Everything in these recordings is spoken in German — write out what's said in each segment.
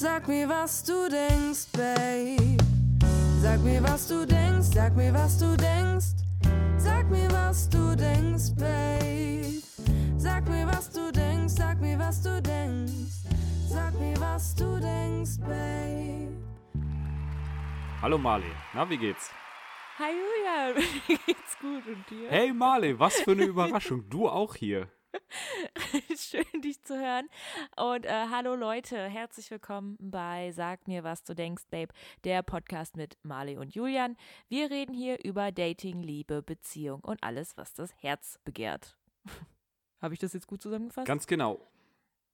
Sag mir, was du denkst, Babe. Sag mir, was du denkst, sag mir, was du denkst. Sag mir, was du denkst, Babe. Sag mir, was du denkst, sag mir, was du denkst. Sag mir, was du denkst, Babe. Hallo Marley, na, wie geht's? Hi Julian, mir geht's gut und dir? Hey Marley, was für eine Überraschung, du auch hier. Schön, dich zu hören. Und äh, hallo Leute, herzlich willkommen bei Sag mir, was du denkst, Babe, der Podcast mit Marley und Julian. Wir reden hier über Dating, Liebe, Beziehung und alles, was das Herz begehrt. Habe ich das jetzt gut zusammengefasst? Ganz genau.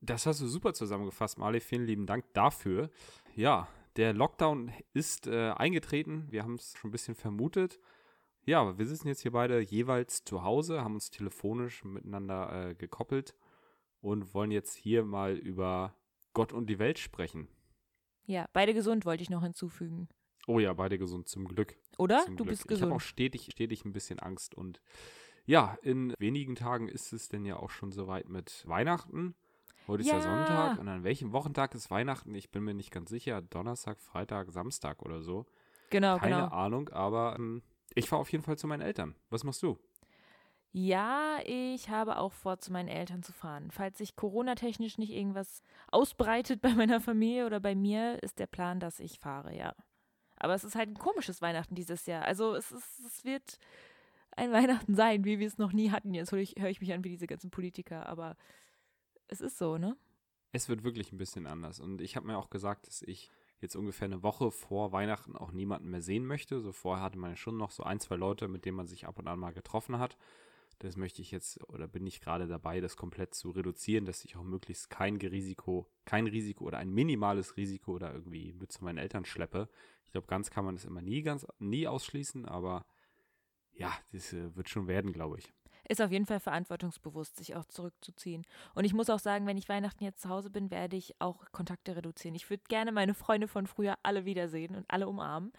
Das hast du super zusammengefasst, Marley. Vielen lieben Dank dafür. Ja, der Lockdown ist äh, eingetreten. Wir haben es schon ein bisschen vermutet. Ja, wir sitzen jetzt hier beide jeweils zu Hause, haben uns telefonisch miteinander äh, gekoppelt und wollen jetzt hier mal über Gott und die Welt sprechen. Ja, beide gesund wollte ich noch hinzufügen. Oh ja, beide gesund, zum Glück. Oder? Zum du Glück. bist Ich habe auch gesund. stetig, stetig ein bisschen Angst und ja, in wenigen Tagen ist es denn ja auch schon soweit mit Weihnachten. Heute ist ja Ja. Sonntag und an welchem Wochentag ist Weihnachten? Ich bin mir nicht ganz sicher. Donnerstag, Freitag, Samstag oder so. Genau, Keine genau. Ahnung, aber ähm, ich fahre auf jeden Fall zu meinen Eltern. Was machst du? Ja, ich habe auch vor, zu meinen Eltern zu fahren. Falls sich Corona-technisch nicht irgendwas ausbreitet bei meiner Familie oder bei mir, ist der Plan, dass ich fahre, ja. Aber es ist halt ein komisches Weihnachten dieses Jahr. Also es, ist, es wird ein Weihnachten sein, wie wir es noch nie hatten. Jetzt höre ich, höre ich mich an wie diese ganzen Politiker, aber es ist so, ne? Es wird wirklich ein bisschen anders. Und ich habe mir auch gesagt, dass ich jetzt ungefähr eine Woche vor Weihnachten auch niemanden mehr sehen möchte. So vorher hatte man ja schon noch so ein, zwei Leute, mit denen man sich ab und an mal getroffen hat. Das möchte ich jetzt oder bin ich gerade dabei, das komplett zu reduzieren, dass ich auch möglichst kein Risiko, kein Risiko oder ein minimales Risiko oder irgendwie mit zu meinen Eltern schleppe. Ich glaube, ganz kann man das immer nie ganz nie ausschließen, aber ja, das äh, wird schon werden, glaube ich. Ist auf jeden Fall verantwortungsbewusst, sich auch zurückzuziehen. Und ich muss auch sagen, wenn ich Weihnachten jetzt zu Hause bin, werde ich auch Kontakte reduzieren. Ich würde gerne meine Freunde von früher alle wiedersehen und alle umarmen.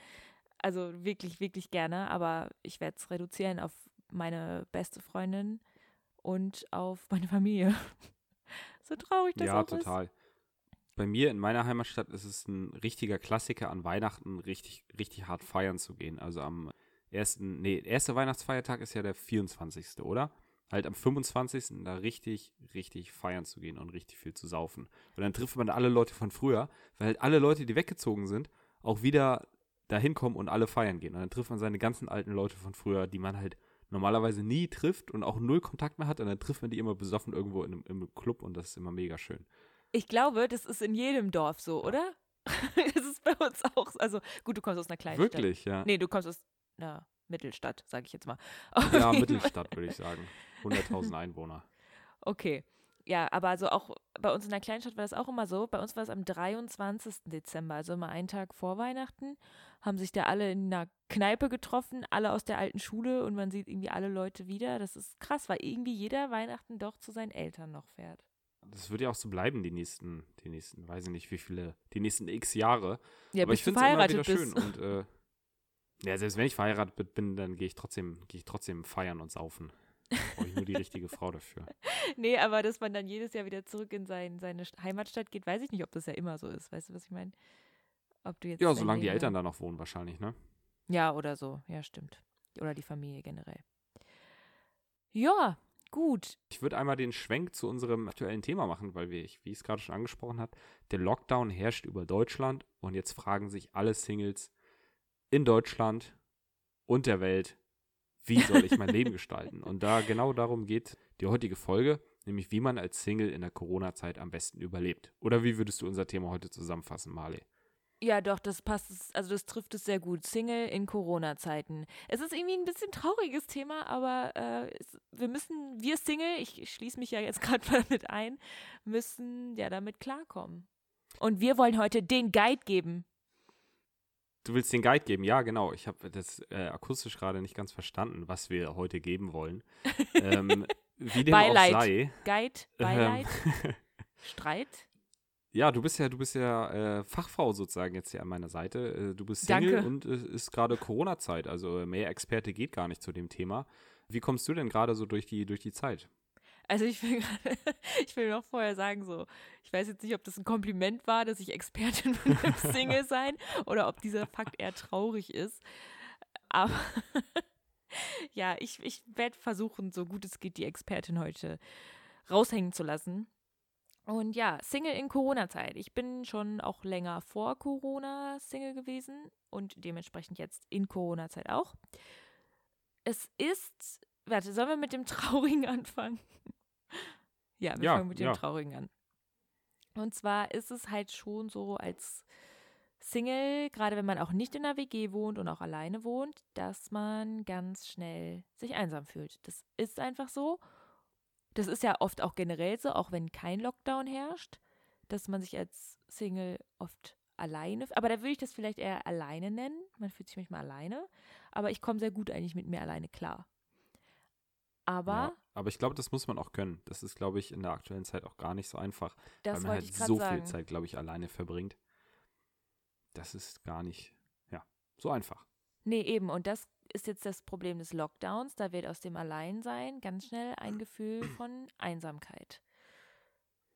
Also wirklich, wirklich gerne. Aber ich werde es reduzieren auf meine beste Freundin und auf meine Familie. so traurig das ja, auch ist. total. Bei mir in meiner Heimatstadt ist es ein richtiger Klassiker, an Weihnachten richtig, richtig hart feiern zu gehen. Also am ersten, nee, erster Weihnachtsfeiertag ist ja der 24. oder? Halt am 25. da richtig, richtig feiern zu gehen und richtig viel zu saufen. Und dann trifft man alle Leute von früher, weil halt alle Leute, die weggezogen sind, auch wieder dahin kommen und alle feiern gehen. Und dann trifft man seine ganzen alten Leute von früher, die man halt normalerweise nie trifft und auch null Kontakt mehr hat. Und dann trifft man die immer besoffen irgendwo in im Club und das ist immer mega schön. Ich glaube, das ist in jedem Dorf so, oder? das ist bei uns auch. so. Also gut, du kommst aus einer kleinen Stadt. Wirklich, ja. Nee, du kommst aus einer Mittelstadt, sage ich jetzt mal. Ja, Auf Fall. Mittelstadt, würde ich sagen. 100.000 Einwohner. Okay. Ja, aber also auch bei uns in der Kleinstadt war das auch immer so. Bei uns war es am 23. Dezember, also immer einen Tag vor Weihnachten, haben sich da alle in einer Kneipe getroffen, alle aus der alten Schule und man sieht irgendwie alle Leute wieder. Das ist krass, weil irgendwie jeder Weihnachten doch zu seinen Eltern noch fährt. Das wird ja auch so bleiben, die nächsten, die nächsten, weiß ich nicht, wie viele, die nächsten x Jahre. Ja, Aber ich finde es immer wieder schön. Und äh, ja, selbst wenn ich verheiratet bin, dann gehe ich trotzdem, gehe ich trotzdem feiern und saufen. Brauche ich nur die richtige Frau dafür. nee, aber dass man dann jedes Jahr wieder zurück in sein, seine St- Heimatstadt geht, weiß ich nicht, ob das ja immer so ist. Weißt du, was ich meine? Ob du jetzt Ja, solange die Eltern da noch wohnen, wahrscheinlich, ne? Ja, oder so. Ja, stimmt. Oder die Familie generell. Ja, gut. Ich würde einmal den Schwenk zu unserem aktuellen Thema machen, weil wir, ich- wie ich es gerade schon angesprochen habe, der Lockdown herrscht über Deutschland und jetzt fragen sich alle Singles in Deutschland und der Welt, wie soll ich mein Leben gestalten? Und da genau darum geht die heutige Folge, nämlich wie man als Single in der Corona-Zeit am besten überlebt. Oder wie würdest du unser Thema heute zusammenfassen, Marley? Ja, doch, das passt, also das trifft es sehr gut. Single in Corona-Zeiten. Es ist irgendwie ein bisschen trauriges Thema, aber äh, es, wir müssen, wir Single, ich, ich schließe mich ja jetzt gerade mal mit ein, müssen ja damit klarkommen. Und wir wollen heute den Guide geben. Du willst den Guide geben? Ja, genau. Ich habe das äh, akustisch gerade nicht ganz verstanden, was wir heute geben wollen. ähm, wie dem Beileid. auch sei. Guide, ähm, Beileid, Streit. Ja, du bist ja, du bist ja äh, Fachfrau sozusagen jetzt hier an meiner Seite. Äh, du bist Single Danke. und es ist gerade Corona-Zeit, also äh, mehr Experte geht gar nicht zu dem Thema. Wie kommst du denn gerade so durch die, durch die Zeit? Also ich will, grade, ich will noch vorher sagen, so, ich weiß jetzt nicht, ob das ein Kompliment war, dass ich Expertin bin im Single sein oder ob dieser Fakt eher traurig ist. Aber ja, ich, ich werde versuchen, so gut es geht, die Expertin heute raushängen zu lassen. Und ja, Single in Corona-Zeit. Ich bin schon auch länger vor Corona Single gewesen und dementsprechend jetzt in Corona-Zeit auch. Es ist, warte, sollen wir mit dem Traurigen anfangen? ja, wir Ja, fangen mit dem ja. Traurigen an. Und zwar ist es halt schon so als Single, gerade wenn man auch nicht in einer WG wohnt und auch alleine wohnt, dass man ganz schnell sich einsam fühlt. Das ist einfach so. Das ist ja oft auch generell so, auch wenn kein Lockdown herrscht, dass man sich als Single oft alleine, aber da würde ich das vielleicht eher alleine nennen. Man fühlt sich manchmal alleine, aber ich komme sehr gut eigentlich mit mir alleine klar. Aber Ja, aber ich glaube, das muss man auch können. Das ist, glaube ich, in der aktuellen Zeit auch gar nicht so einfach, das weil man halt so sagen. viel Zeit, glaube ich, alleine verbringt. Das ist gar nicht, ja, so einfach. Nee, eben. Und das ist jetzt das Problem des Lockdowns. Da wird aus dem Alleinsein ganz schnell ein Gefühl von Einsamkeit.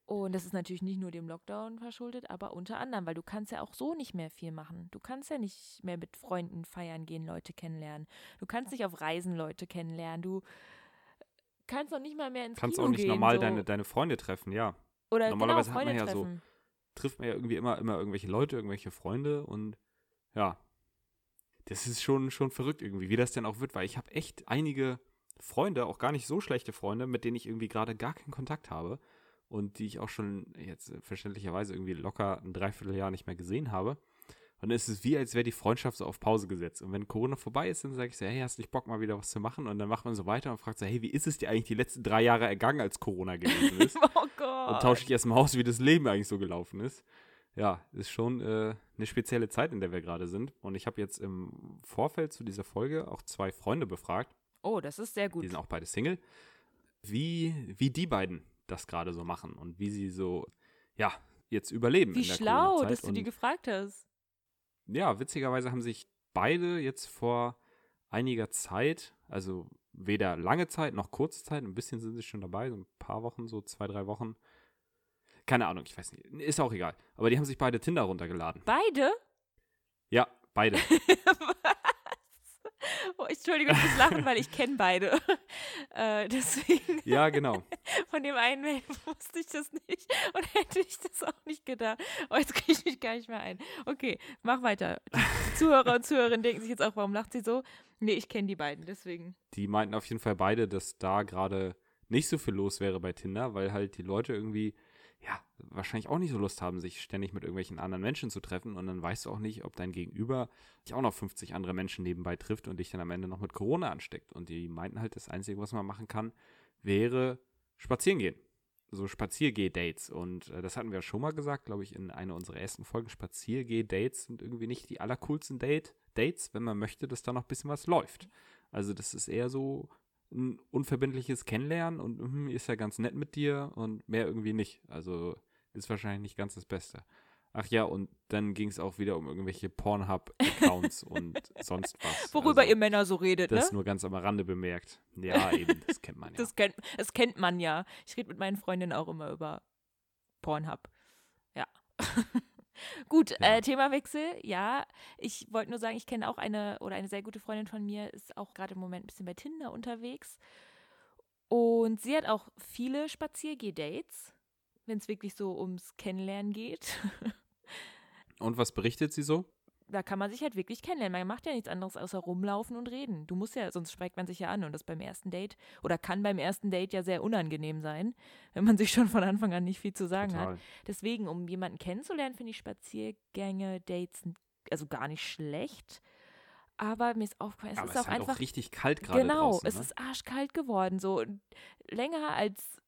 Und das ist natürlich nicht nur dem Lockdown verschuldet, aber unter anderem, weil du kannst ja auch so nicht mehr viel machen. Du kannst ja nicht mehr mit Freunden feiern gehen, Leute kennenlernen. Du kannst nicht auf Reisen Leute kennenlernen. Du kannst auch nicht mal mehr ins Kannst Kino auch nicht gehen, normal so. deine, deine Freunde treffen, ja. Oder normalerweise genau, hat man ja so- treffen. Trifft man ja irgendwie immer, immer irgendwelche Leute, irgendwelche Freunde und ja. Das ist schon, schon verrückt irgendwie, wie das denn auch wird, weil ich habe echt einige Freunde, auch gar nicht so schlechte Freunde, mit denen ich irgendwie gerade gar keinen Kontakt habe und die ich auch schon jetzt verständlicherweise irgendwie locker ein Dreivierteljahr nicht mehr gesehen habe. Und es ist wie, als wäre die Freundschaft so auf Pause gesetzt. Und wenn Corona vorbei ist, dann sage ich so, hey, hast du nicht Bock, mal wieder was zu machen? Und dann macht man so weiter und fragt so, hey, wie ist es dir eigentlich die letzten drei Jahre ergangen, als Corona gewesen ist? Oh Gott. und tausche ich erstmal aus, wie das Leben eigentlich so gelaufen ist. Ja, ist schon äh, eine spezielle Zeit, in der wir gerade sind. Und ich habe jetzt im Vorfeld zu dieser Folge auch zwei Freunde befragt, oh, das ist sehr gut. die sind auch beide Single, wie, wie die beiden das gerade so machen und wie sie so, ja, jetzt überleben. Wie schlau, dass du die gefragt hast. Ja, witzigerweise haben sich beide jetzt vor einiger Zeit, also weder lange Zeit noch kurze Zeit, ein bisschen sind sie schon dabei, so ein paar Wochen, so zwei, drei Wochen. Keine Ahnung, ich weiß nicht, ist auch egal. Aber die haben sich beide Tinder runtergeladen. Beide? Ja, beide. Oh, Entschuldigung fürs Lachen, weil ich kenne beide. äh, deswegen, Ja, genau. von dem einen Mail wusste ich das nicht und hätte ich das auch nicht gedacht. Oh, jetzt kriege ich mich gar nicht mehr ein. Okay, mach weiter. Die Zuhörer und Zuhörerinnen denken sich jetzt auch, warum lacht sie so? Nee, ich kenne die beiden, deswegen. Die meinten auf jeden Fall beide, dass da gerade nicht so viel los wäre bei Tinder, weil halt die Leute irgendwie, ja, wahrscheinlich auch nicht so Lust haben, sich ständig mit irgendwelchen anderen Menschen zu treffen und dann weißt du auch nicht, ob dein Gegenüber dich auch noch 50 andere Menschen nebenbei trifft und dich dann am Ende noch mit Corona ansteckt. Und die meinten halt, das Einzige, was man machen kann, wäre spazieren gehen. So Spaziergeh-Dates. Und äh, das hatten wir schon mal gesagt, glaube ich, in einer unserer ersten Folgen. Spaziergeh-Dates sind irgendwie nicht die allercoolsten Date Dates, wenn man möchte, dass da noch ein bisschen was läuft. Also das ist eher so ein unverbindliches Kennenlernen und hm, ist ja ganz nett mit dir und mehr irgendwie nicht. Also ist wahrscheinlich nicht ganz das Beste. Ach ja, und dann ging es auch wieder um irgendwelche Pornhub-Accounts und sonst was. Worüber also, ihr Männer so redet, Das ne? nur ganz am Rande bemerkt. Ja, eben, das kennt man ja. Das kennt, das kennt man ja. Ich rede mit meinen Freundinnen auch immer über Pornhub. Ja. Gut, Ja. Äh, Themawechsel. Ja, ich wollte nur sagen, ich kenne auch eine oder eine sehr gute Freundin von mir, ist auch gerade im Moment ein bisschen bei Tinder unterwegs. Und sie hat auch viele Spaziergeh-Dates, wenn es wirklich so ums Kennenlernen geht. Und was berichtet sie so? Da kann man sich halt wirklich kennenlernen. Man macht ja nichts anderes außer rumlaufen und reden. Du musst ja, sonst schweigt man sich ja an und das beim ersten Date oder kann beim ersten Date ja sehr unangenehm sein, wenn man sich schon von Anfang an nicht viel zu sagen hat. Total. Deswegen, um jemanden kennenzulernen, finde ich Spaziergänge, Dates also gar nicht schlecht. Aber mir ist aufgefallen, es Aber ist es auch halt einfach auch richtig kalt gerade genau, draußen. es ne? ist arschkalt geworden. So länger als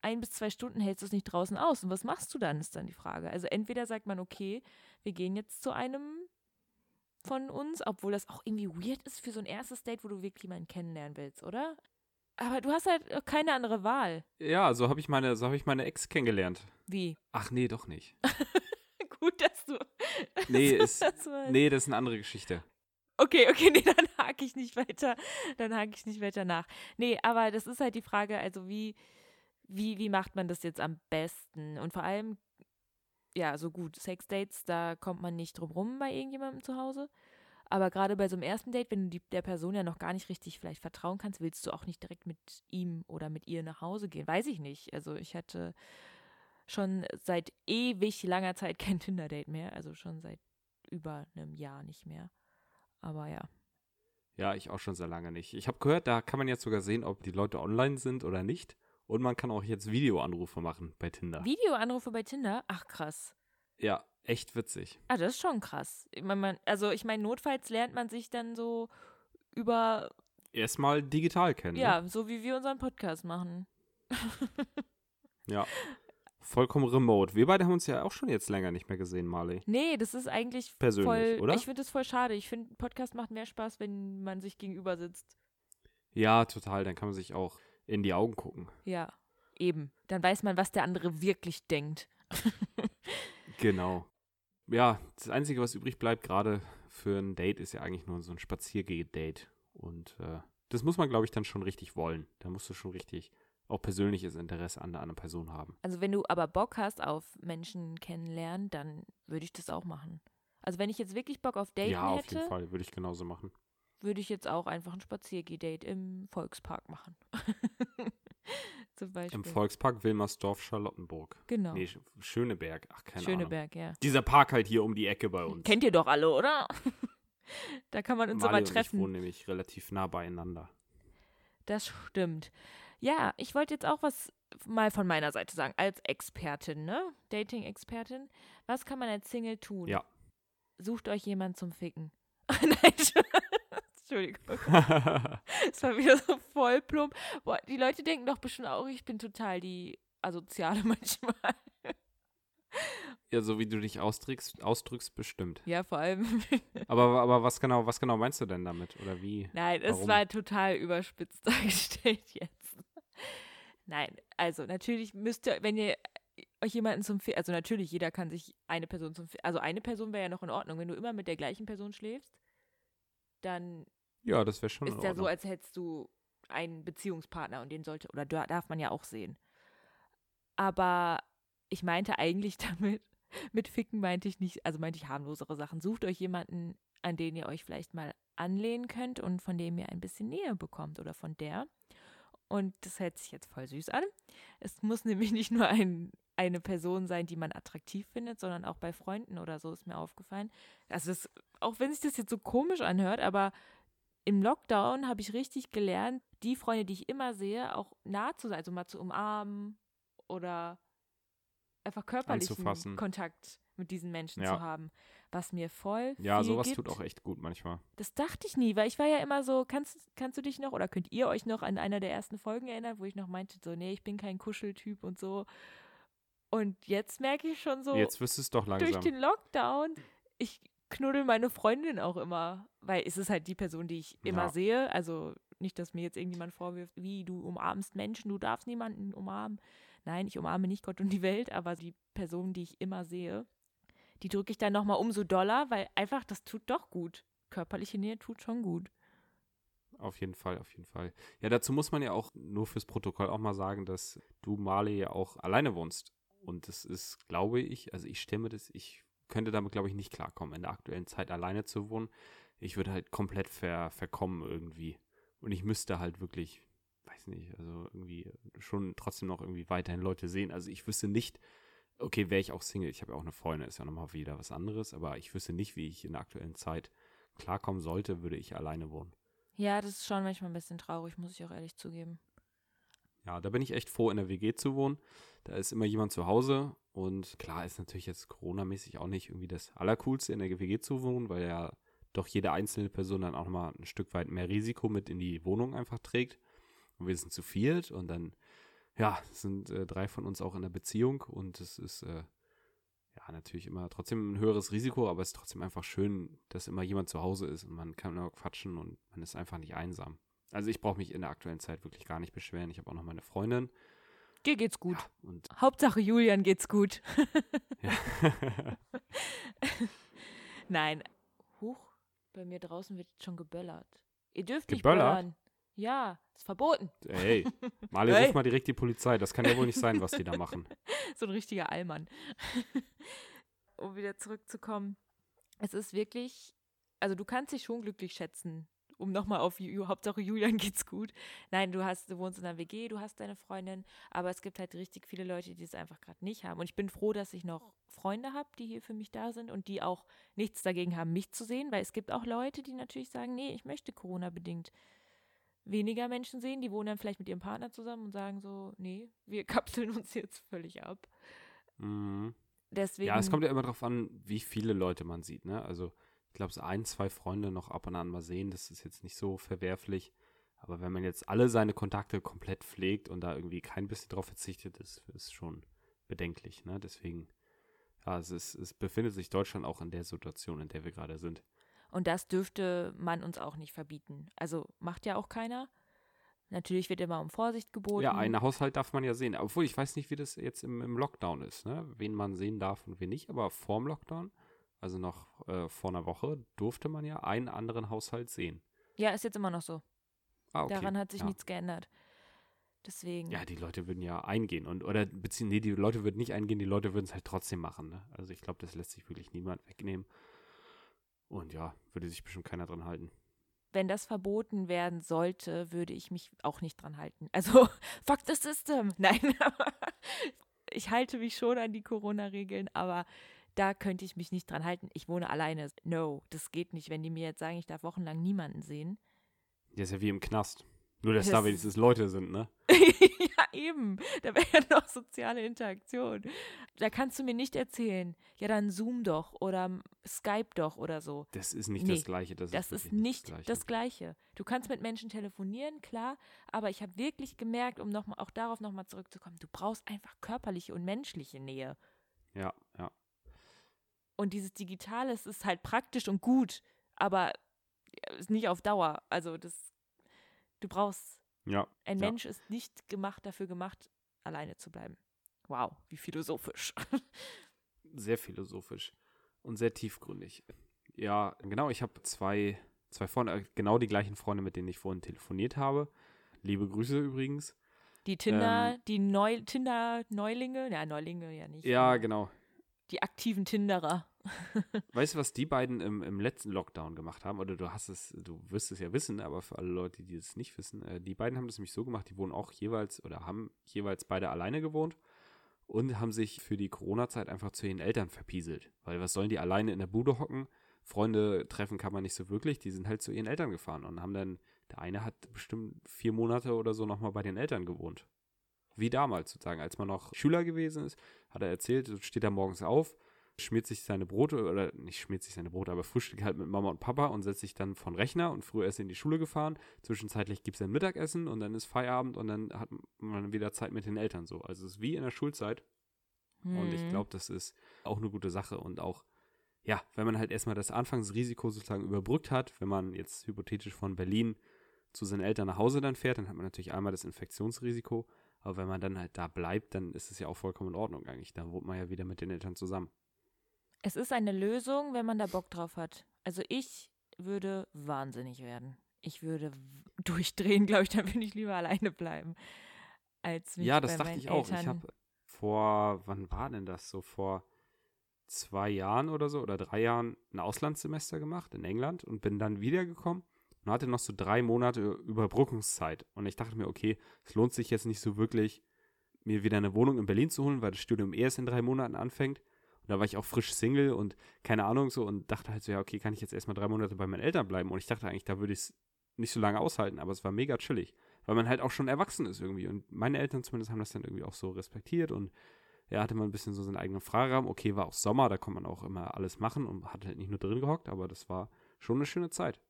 ein bis zwei Stunden hältst du es nicht draußen aus. Und was machst du dann, ist dann die Frage. Also entweder sagt man, okay, wir gehen jetzt zu einem von uns, obwohl das auch irgendwie weird ist für so ein erstes Date, wo du wirklich jemanden kennenlernen willst, oder? Aber du hast halt auch keine andere Wahl. Ja, so habe ich meine, so habe ich meine Ex kennengelernt. Wie? Ach nee, doch nicht. Gut, dass du. Nee, ist, das nee, das ist eine andere Geschichte. Okay, okay, nee, dann hake ich nicht weiter. Dann hake ich nicht weiter nach. Nee, aber das ist halt die Frage, also wie, wie, wie macht man das jetzt am besten? Und vor allem, ja, so gut, Sexdates, da kommt man nicht drum rum bei irgendjemandem zu Hause. Aber gerade bei so einem ersten Date, wenn du der Person ja noch gar nicht richtig vielleicht vertrauen kannst, willst du auch nicht direkt mit ihm oder mit ihr nach Hause gehen. Weiß ich nicht. Also ich hatte schon seit ewig langer Zeit kein Tinder-Date mehr. Also schon seit über einem Jahr nicht mehr. Aber ja. Ja, ich auch schon sehr lange nicht. Ich habe gehört, da kann man jetzt sogar sehen, ob die Leute online sind oder nicht. Und man kann auch jetzt Videoanrufe machen bei Tinder. Videoanrufe bei Tinder? Ach krass. Ja, echt witzig. Ah, das ist schon krass. Ich mein, man, also ich meine, notfalls lernt man sich dann so über. Erstmal digital kennen. Ja, Ne? so wie wir unseren Podcast machen. Ja. Vollkommen remote. Wir beide haben uns ja auch schon jetzt länger nicht mehr gesehen, Marley. Nee, das ist eigentlich Persönlich, voll. oder? Ich finde das voll schade. Ich finde, Podcast macht mehr Spaß, wenn man sich gegenüber sitzt. Ja, total. Dann kann man sich auch in die Augen gucken. Ja, eben. Dann weiß man, was der andere wirklich denkt. Genau. Ja, das Einzige, was übrig bleibt, gerade für ein Date, ist ja eigentlich nur so ein Spaziergeh-Date. Und äh, das muss man, glaube ich, dann schon richtig wollen. Da musst du schon richtig auch persönliches Interesse an der anderen Person haben. Also wenn du aber Bock hast auf Menschen kennenlernen, dann würde ich das auch machen. Also wenn ich jetzt wirklich Bock auf Daten ja, auf hätte, jeden Fall. Würde ich genauso machen. Würde ich jetzt auch einfach ein Spaziergeh-Date im Volkspark machen. Zum Beispiel. Im Volkspark Wilmersdorf, Charlottenburg. genau. Nee, Sch- Schöneberg. Ach, keine Ahnung. Schöneberg, ja. Dieser Park halt hier um die Ecke bei uns. Kennt ihr doch alle, oder? da kann man uns Marley aber und ich treffen. wohnen nämlich relativ nah beieinander. Das stimmt. Ja, ich wollte jetzt auch was mal von meiner Seite sagen, als Expertin, ne? Dating-Expertin. Was kann man als Single tun? Ja. Sucht euch jemand zum Ficken. Nein, Entschuldigung. Das war wieder so voll plump. Boah, die Leute denken doch bestimmt auch, ich bin total die Asoziale manchmal. ja, so wie du dich ausdrückst, ausdrückst bestimmt. Ja, vor allem. Aber, aber was genau, was genau meinst du denn damit? Oder wie? Nein, es Warum? war total überspitzt dargestellt jetzt. Nein, also natürlich müsst ihr, wenn ihr euch jemanden zum Fi also natürlich, jeder kann sich eine Person zum Fi also eine Person wäre ja noch in Ordnung. Wenn du immer mit der gleichen Person schläfst, dann Ja, das wäre schon ist ja so, als hättest du einen Beziehungspartner und den sollte, oder da- darf man ja auch sehen. Aber ich meinte eigentlich damit, mit Ficken meinte ich nicht, also meinte ich harmlosere Sachen. Sucht euch jemanden, an den ihr euch vielleicht mal anlehnen könnt und von dem ihr ein bisschen Nähe bekommt oder von der. Und das hört sich jetzt voll süß an. Es muss nämlich nicht nur ein, eine Person sein, die man attraktiv findet, sondern auch bei Freunden oder so ist mir aufgefallen. Also das, auch wenn sich das jetzt so komisch anhört, aber im Lockdown habe ich richtig gelernt, die Freunde, die ich immer sehe, auch nah zu sein, also mal zu umarmen oder einfach körperlichen. Kontakt mit diesen Menschen Ja. zu haben, was mir voll Ja, sowas gibt. tut auch echt gut manchmal. Das dachte ich nie, weil ich war ja immer so, kannst, kannst du dich noch oder könnt ihr euch noch an einer der ersten Folgen erinnern, wo ich noch meinte, so, nee, ich bin kein Kuscheltyp und so. Und jetzt merke ich schon so, Jetzt wirst du es doch durch langsam. den Lockdown, ich knuddel meine Freundin auch immer, weil es ist halt die Person, die ich immer Ja. sehe. Also nicht, dass mir jetzt irgendjemand vorwirft, wie du umarmst Menschen, du darfst niemanden umarmen. Nein, ich umarme nicht Gott und die Welt, aber die Person, die ich immer sehe, die drücke ich dann nochmal umso doller, weil einfach das tut doch gut. Körperliche Nähe tut schon gut. Auf jeden Fall, auf jeden Fall. Ja, dazu muss man ja auch nur fürs Protokoll auch mal sagen, dass du, Marley, ja auch alleine wohnst. Und das ist, glaube ich, also ich stimme das, ich könnte damit, glaube ich, nicht klarkommen, in der aktuellen Zeit alleine zu wohnen. Ich würde halt komplett ver, verkommen irgendwie. Und ich müsste halt wirklich, weiß nicht, also irgendwie schon trotzdem noch irgendwie weiterhin Leute sehen. Also ich wüsste nicht, okay, wäre ich auch Single, ich habe ja auch eine Freundin, ist ja nochmal wieder was anderes, aber ich wüsste nicht, wie ich in der aktuellen Zeit klarkommen sollte, würde ich alleine wohnen. Ja, das ist schon manchmal ein bisschen traurig, muss ich auch ehrlich zugeben. Ja, da bin ich echt froh, in der WG zu wohnen. Da ist immer jemand zu Hause und klar ist natürlich jetzt Corona-mäßig auch nicht irgendwie das Allercoolste, in der WG zu wohnen, weil ja doch jede einzelne Person dann auch nochmal ein Stück weit mehr Risiko mit in die Wohnung einfach trägt. Und wir sind zu viert und dann, ja, sind äh, drei von uns auch in der Beziehung und es ist, äh, ja, natürlich immer trotzdem ein höheres Risiko, aber es ist trotzdem einfach schön, dass immer jemand zu Hause ist und man kann immer quatschen und man ist einfach nicht einsam. Also ich brauche mich in der aktuellen Zeit wirklich gar nicht beschweren. Ich habe auch noch meine Freundin. Dir geht's gut. Ja, und Hauptsache Julian geht's gut. Nein. Huch, bei mir draußen wird schon geböllert. Ihr dürft nicht Geböllert? böllern. Ja, ist verboten. Hey, Mali, Hey. ruf mal direkt die Polizei. Das kann ja wohl nicht sein, was die da machen. so ein richtiger Allmann. um wieder zurückzukommen. Es ist wirklich, also du kannst dich schon glücklich schätzen. Um nochmal auf Ju- Hauptsache Julian geht's gut. Nein, du hast, du wohnst in einer WG, du hast deine Freundin, aber es gibt halt richtig viele Leute, die es einfach gerade nicht haben. Und ich bin froh, dass ich noch Freunde habe, die hier für mich da sind und die auch nichts dagegen haben, mich zu sehen, weil es gibt auch Leute, die natürlich sagen, nee, ich möchte Corona-bedingt weniger Menschen sehen, die wohnen dann vielleicht mit ihrem Partner zusammen und sagen so, nee, wir kapseln uns jetzt völlig ab. Mhm. Deswegen, Ja, es kommt ja immer darauf an, wie viele Leute man sieht, ne? Also, ich glaube, so ein, zwei Freunde noch ab und an mal sehen, das ist jetzt nicht so verwerflich. Aber wenn man jetzt alle seine Kontakte komplett pflegt und da irgendwie kein bisschen drauf verzichtet, ist, ist schon bedenklich, ne? Deswegen, ja, es, ist, es befindet sich Deutschland auch in der Situation, in der wir gerade sind. Und das dürfte man uns auch nicht verbieten. Also macht ja auch keiner. Natürlich wird immer um Vorsicht geboten. Ja, einen Haushalt darf man ja sehen. Obwohl, ich weiß nicht, wie das jetzt im, im Lockdown ist, ne? Wen man sehen darf und wen nicht. Aber vorm Lockdown, also noch äh, vor einer Woche, durfte man ja einen anderen Haushalt sehen. Ja, ist jetzt immer noch so. Ah, okay. Daran hat sich ja. nichts geändert. Deswegen. Ja, die Leute würden ja eingehen und oder beziehungsweise nee, die Leute würden nicht eingehen, die Leute würden es halt trotzdem machen. Ne? Also ich glaube, das lässt sich wirklich niemand wegnehmen. Und ja, würde sich bestimmt keiner dran halten. Wenn das verboten werden sollte, würde ich mich auch nicht dran halten. Also, fuck the system. Nein, aber ich halte mich schon an die Corona-Regeln, aber da könnte ich mich nicht dran halten. Ich wohne alleine. No, das geht nicht. Wenn die mir jetzt sagen, ich darf wochenlang niemanden sehen. Der ist ja wie im Knast. Nur, dass Das da wenigstens Leute sind, ne? ja, eben. Da wäre ja noch soziale Interaktion. Da kannst du mir nicht erzählen, ja, dann Zoom doch oder Skype doch oder so. Das ist nicht Nee, das Gleiche. Das, Das ist, ist nicht Gleiche. das Gleiche. Du kannst mit Menschen telefonieren, klar, aber ich habe wirklich gemerkt, um noch mal, auch darauf nochmal zurückzukommen, du brauchst einfach körperliche und menschliche Nähe. Ja, ja. Und dieses Digitale, es ist halt praktisch und gut, aber ist nicht auf Dauer. Also das, du brauchst, Ja. ein ja. Mensch ist nicht gemacht, dafür gemacht, alleine zu bleiben. Wow, wie philosophisch. Sehr philosophisch und sehr tiefgründig. Ja, genau, ich habe zwei, zwei Freunde, äh, genau die gleichen Freunde, mit denen ich vorhin telefoniert habe. Liebe Grüße übrigens. Die Tinder, Ähm, die Neu Tinder-Neulinge, ja, Neulinge ja nicht. Ja, genau. Die aktiven Tinderer. Weißt du, was die beiden im, im letzten Lockdown gemacht haben? Oder du hast es, du wirst es ja wissen, aber für alle Leute, die es nicht wissen, äh, die beiden haben das nämlich so gemacht, die wohnen auch jeweils oder haben jeweils beide alleine gewohnt und haben sich für die Corona-Zeit einfach zu ihren Eltern verpieselt. Weil was sollen die alleine in der Bude hocken? Freunde treffen kann man nicht so wirklich, die sind halt zu ihren Eltern gefahren und haben dann, der eine hat bestimmt vier Monate oder so nochmal bei den Eltern gewohnt. Wie damals sozusagen, als man noch Schüler gewesen ist, hat er erzählt, steht er morgens auf, schmiert sich seine Brote, oder nicht schmiert sich seine Brote, aber frühstückt halt mit Mama und Papa und setzt sich dann von Rechner und früher ist er in die Schule gefahren. Zwischenzeitlich gibt es dann Mittagessen und dann ist Feierabend und dann hat man wieder Zeit mit den Eltern so. Also es ist wie in der Schulzeit und ich Hm. glaube, das ist auch eine gute Sache und auch, ja, wenn man halt erstmal das Anfangsrisiko sozusagen überbrückt hat, wenn man jetzt hypothetisch von Berlin zu seinen Eltern nach Hause dann fährt, dann hat man natürlich einmal das Infektionsrisiko, aber wenn man dann halt da bleibt, dann ist es ja auch vollkommen in Ordnung eigentlich. Dann wohnt man ja wieder mit den Eltern zusammen. Es ist eine Lösung, wenn man da Bock drauf hat. Also ich würde wahnsinnig werden. Ich würde durchdrehen, glaube ich, dann würde ich lieber alleine bleiben. Als mich ja, das dachte ich auch. Ich Eltern- habe vor, wann war denn das? So vor zwei Jahren oder so oder drei Jahren ein Auslandssemester gemacht in England und bin dann wiedergekommen und hatte noch so drei Monate Überbrückungszeit. Und ich dachte mir, okay, es lohnt sich jetzt nicht so wirklich, mir wieder eine Wohnung in Berlin zu holen, weil das Studium erst in drei Monaten anfängt. Und da war ich auch frisch Single und keine Ahnung so und dachte halt so, ja, okay, kann ich jetzt erstmal drei Monate bei meinen Eltern bleiben? Und ich dachte eigentlich, da würde ich es nicht so lange aushalten, aber es war mega chillig, weil man halt auch schon erwachsen ist irgendwie. Und meine Eltern zumindest haben das dann irgendwie auch so respektiert und ja, hatte man ein bisschen so seinen eigenen Freiraum. Okay, war auch Sommer, da konnte man auch immer alles machen und hat halt nicht nur drin gehockt, aber das war schon eine schöne Zeit.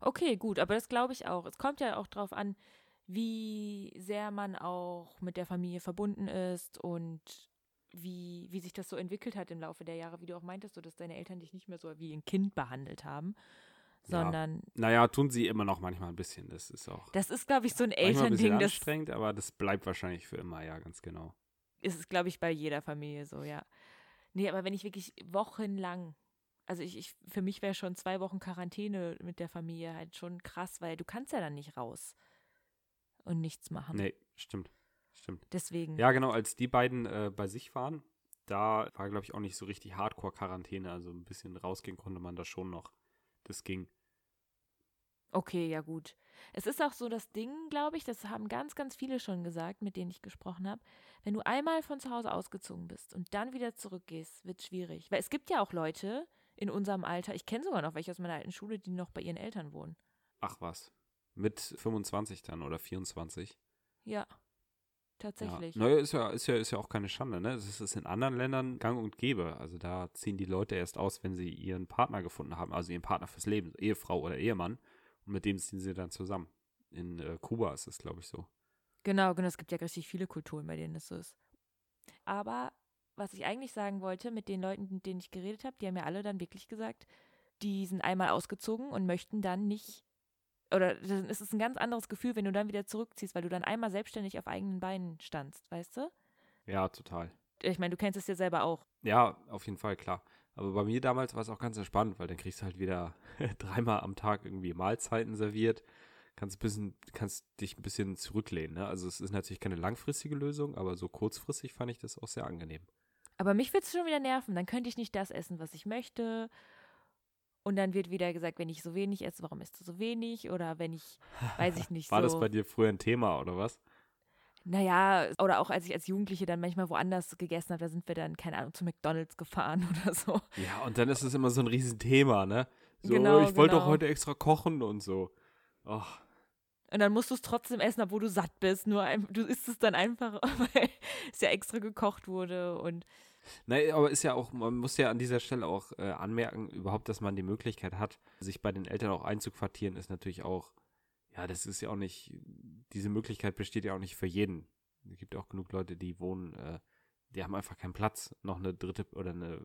Okay, gut, aber das glaube ich auch. Es kommt ja auch darauf an, wie sehr man auch mit der Familie verbunden ist und wie, wie sich das so entwickelt hat im Laufe der Jahre, wie du auch meintest, so dass deine Eltern dich nicht mehr so wie ein Kind behandelt haben, Ja. sondern Naja, tun sie immer noch manchmal ein bisschen. Das ist auch das ist, glaube ich, so ein manchmal ein Elternding, das anstrengend, aber das bleibt wahrscheinlich für immer, ja, ganz genau. ist es, glaube ich, bei jeder Familie so, ja. Nee, aber wenn ich wirklich wochenlang Also ich, ich für mich wäre schon zwei Wochen Quarantäne mit der Familie halt schon krass, weil du kannst ja dann nicht raus und nichts machen. Nee, stimmt. Stimmt. Deswegen. Ja, genau, als die beiden äh, bei sich waren, da war, glaube ich, auch nicht so richtig Hardcore-Quarantäne. Also ein bisschen rausgehen konnte man da schon noch. Das ging. Okay, ja gut. Es ist auch so das Ding, glaube ich, das haben ganz, ganz viele schon gesagt, mit denen ich gesprochen habe. Wenn du einmal von zu Hause ausgezogen bist und dann wieder zurückgehst, wird es schwierig. Weil es gibt ja auch Leute in unserem Alter, ich kenne sogar noch welche aus meiner alten Schule, die noch bei ihren Eltern wohnen. Ach was. Mit 25 dann oder 24? Ja. Tatsächlich. Ja. Naja, ist ja, ist, ja, ist ja auch keine Schande, ne? Es ist in anderen Ländern gang und gäbe. Also da ziehen die Leute erst aus, wenn sie ihren Partner gefunden haben, also ihren Partner fürs Leben, Ehefrau oder Ehemann. Und mit dem ziehen sie dann zusammen. In äh, Kuba ist es, glaube ich, so. Genau, genau. Es gibt ja richtig viele Kulturen, bei denen das so ist. Aber was ich eigentlich sagen wollte, mit den Leuten, mit denen ich geredet habe, die haben ja alle dann wirklich gesagt, die sind einmal ausgezogen und möchten dann nicht, oder es ist ein ganz anderes Gefühl, wenn du dann wieder zurückziehst, weil du dann einmal selbstständig auf eigenen Beinen standst, weißt du? Ja, total. Ich meine, du kennst es ja selber auch. Ja, auf jeden Fall, klar. Aber bei mir damals war es auch ganz entspannt, weil dann kriegst du halt wieder dreimal am Tag irgendwie Mahlzeiten serviert. Kannst, bisschen, kannst dich ein bisschen zurücklehnen. Ne? Also es ist natürlich keine langfristige Lösung, aber so kurzfristig fand ich das auch sehr angenehm. Aber mich würde es schon wieder nerven. Dann könnte ich nicht das essen, was ich möchte. Und dann wird wieder gesagt, wenn ich so wenig esse, warum isst du so wenig? Oder wenn ich, weiß ich nicht, War so. das bei dir früher ein Thema oder was? Naja, oder auch als ich als Jugendliche dann manchmal woanders gegessen habe, da sind wir dann, keine Ahnung, zu McDonalds gefahren oder so. Ja, und dann ist es immer so ein Riesenthema, ne? So, Genau, ich wollte doch genau. heute extra kochen und so. Och, Und dann musst du es trotzdem essen, obwohl du satt bist. Nur ein, du isst es dann einfach, weil es ja extra gekocht wurde. Und Nein, aber ist ja auch, man muss ja an dieser Stelle auch äh, anmerken, überhaupt, dass man die Möglichkeit hat, sich bei den Eltern auch einzuquartieren, ist natürlich auch, ja, das ist ja auch nicht, diese Möglichkeit besteht ja auch nicht für jeden. Es gibt auch genug Leute, die wohnen, äh, die haben einfach keinen Platz, noch eine dritte oder eine,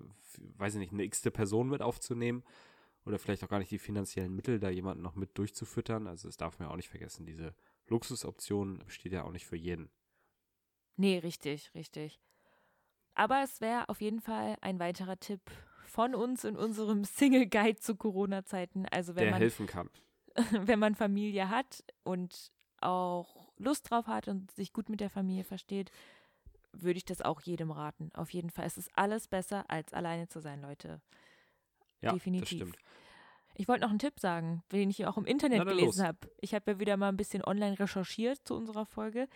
weiß ich nicht, eine x-te Person mit aufzunehmen oder vielleicht auch gar nicht die finanziellen Mittel, da jemanden noch mit durchzufüttern. Also das darf man ja auch nicht vergessen. Diese Luxusoption besteht ja auch nicht für jeden. nee, richtig, richtig. Aber es wäre auf jeden Fall ein weiterer Tipp von uns in unserem Single Guide zu Corona-Zeiten. Also wenn der man helfen kann. wenn man Familie hat und auch Lust drauf hat und sich gut mit der Familie versteht, würde ich das auch jedem raten. Auf jeden Fall. Es ist alles besser, als alleine zu sein, Leute. Ja, Definitiv. das stimmt. Ich wollte noch einen Tipp sagen, den ich auch im Internet Na gelesen habe. Ich habe ja wieder mal ein bisschen online recherchiert zu unserer Folge.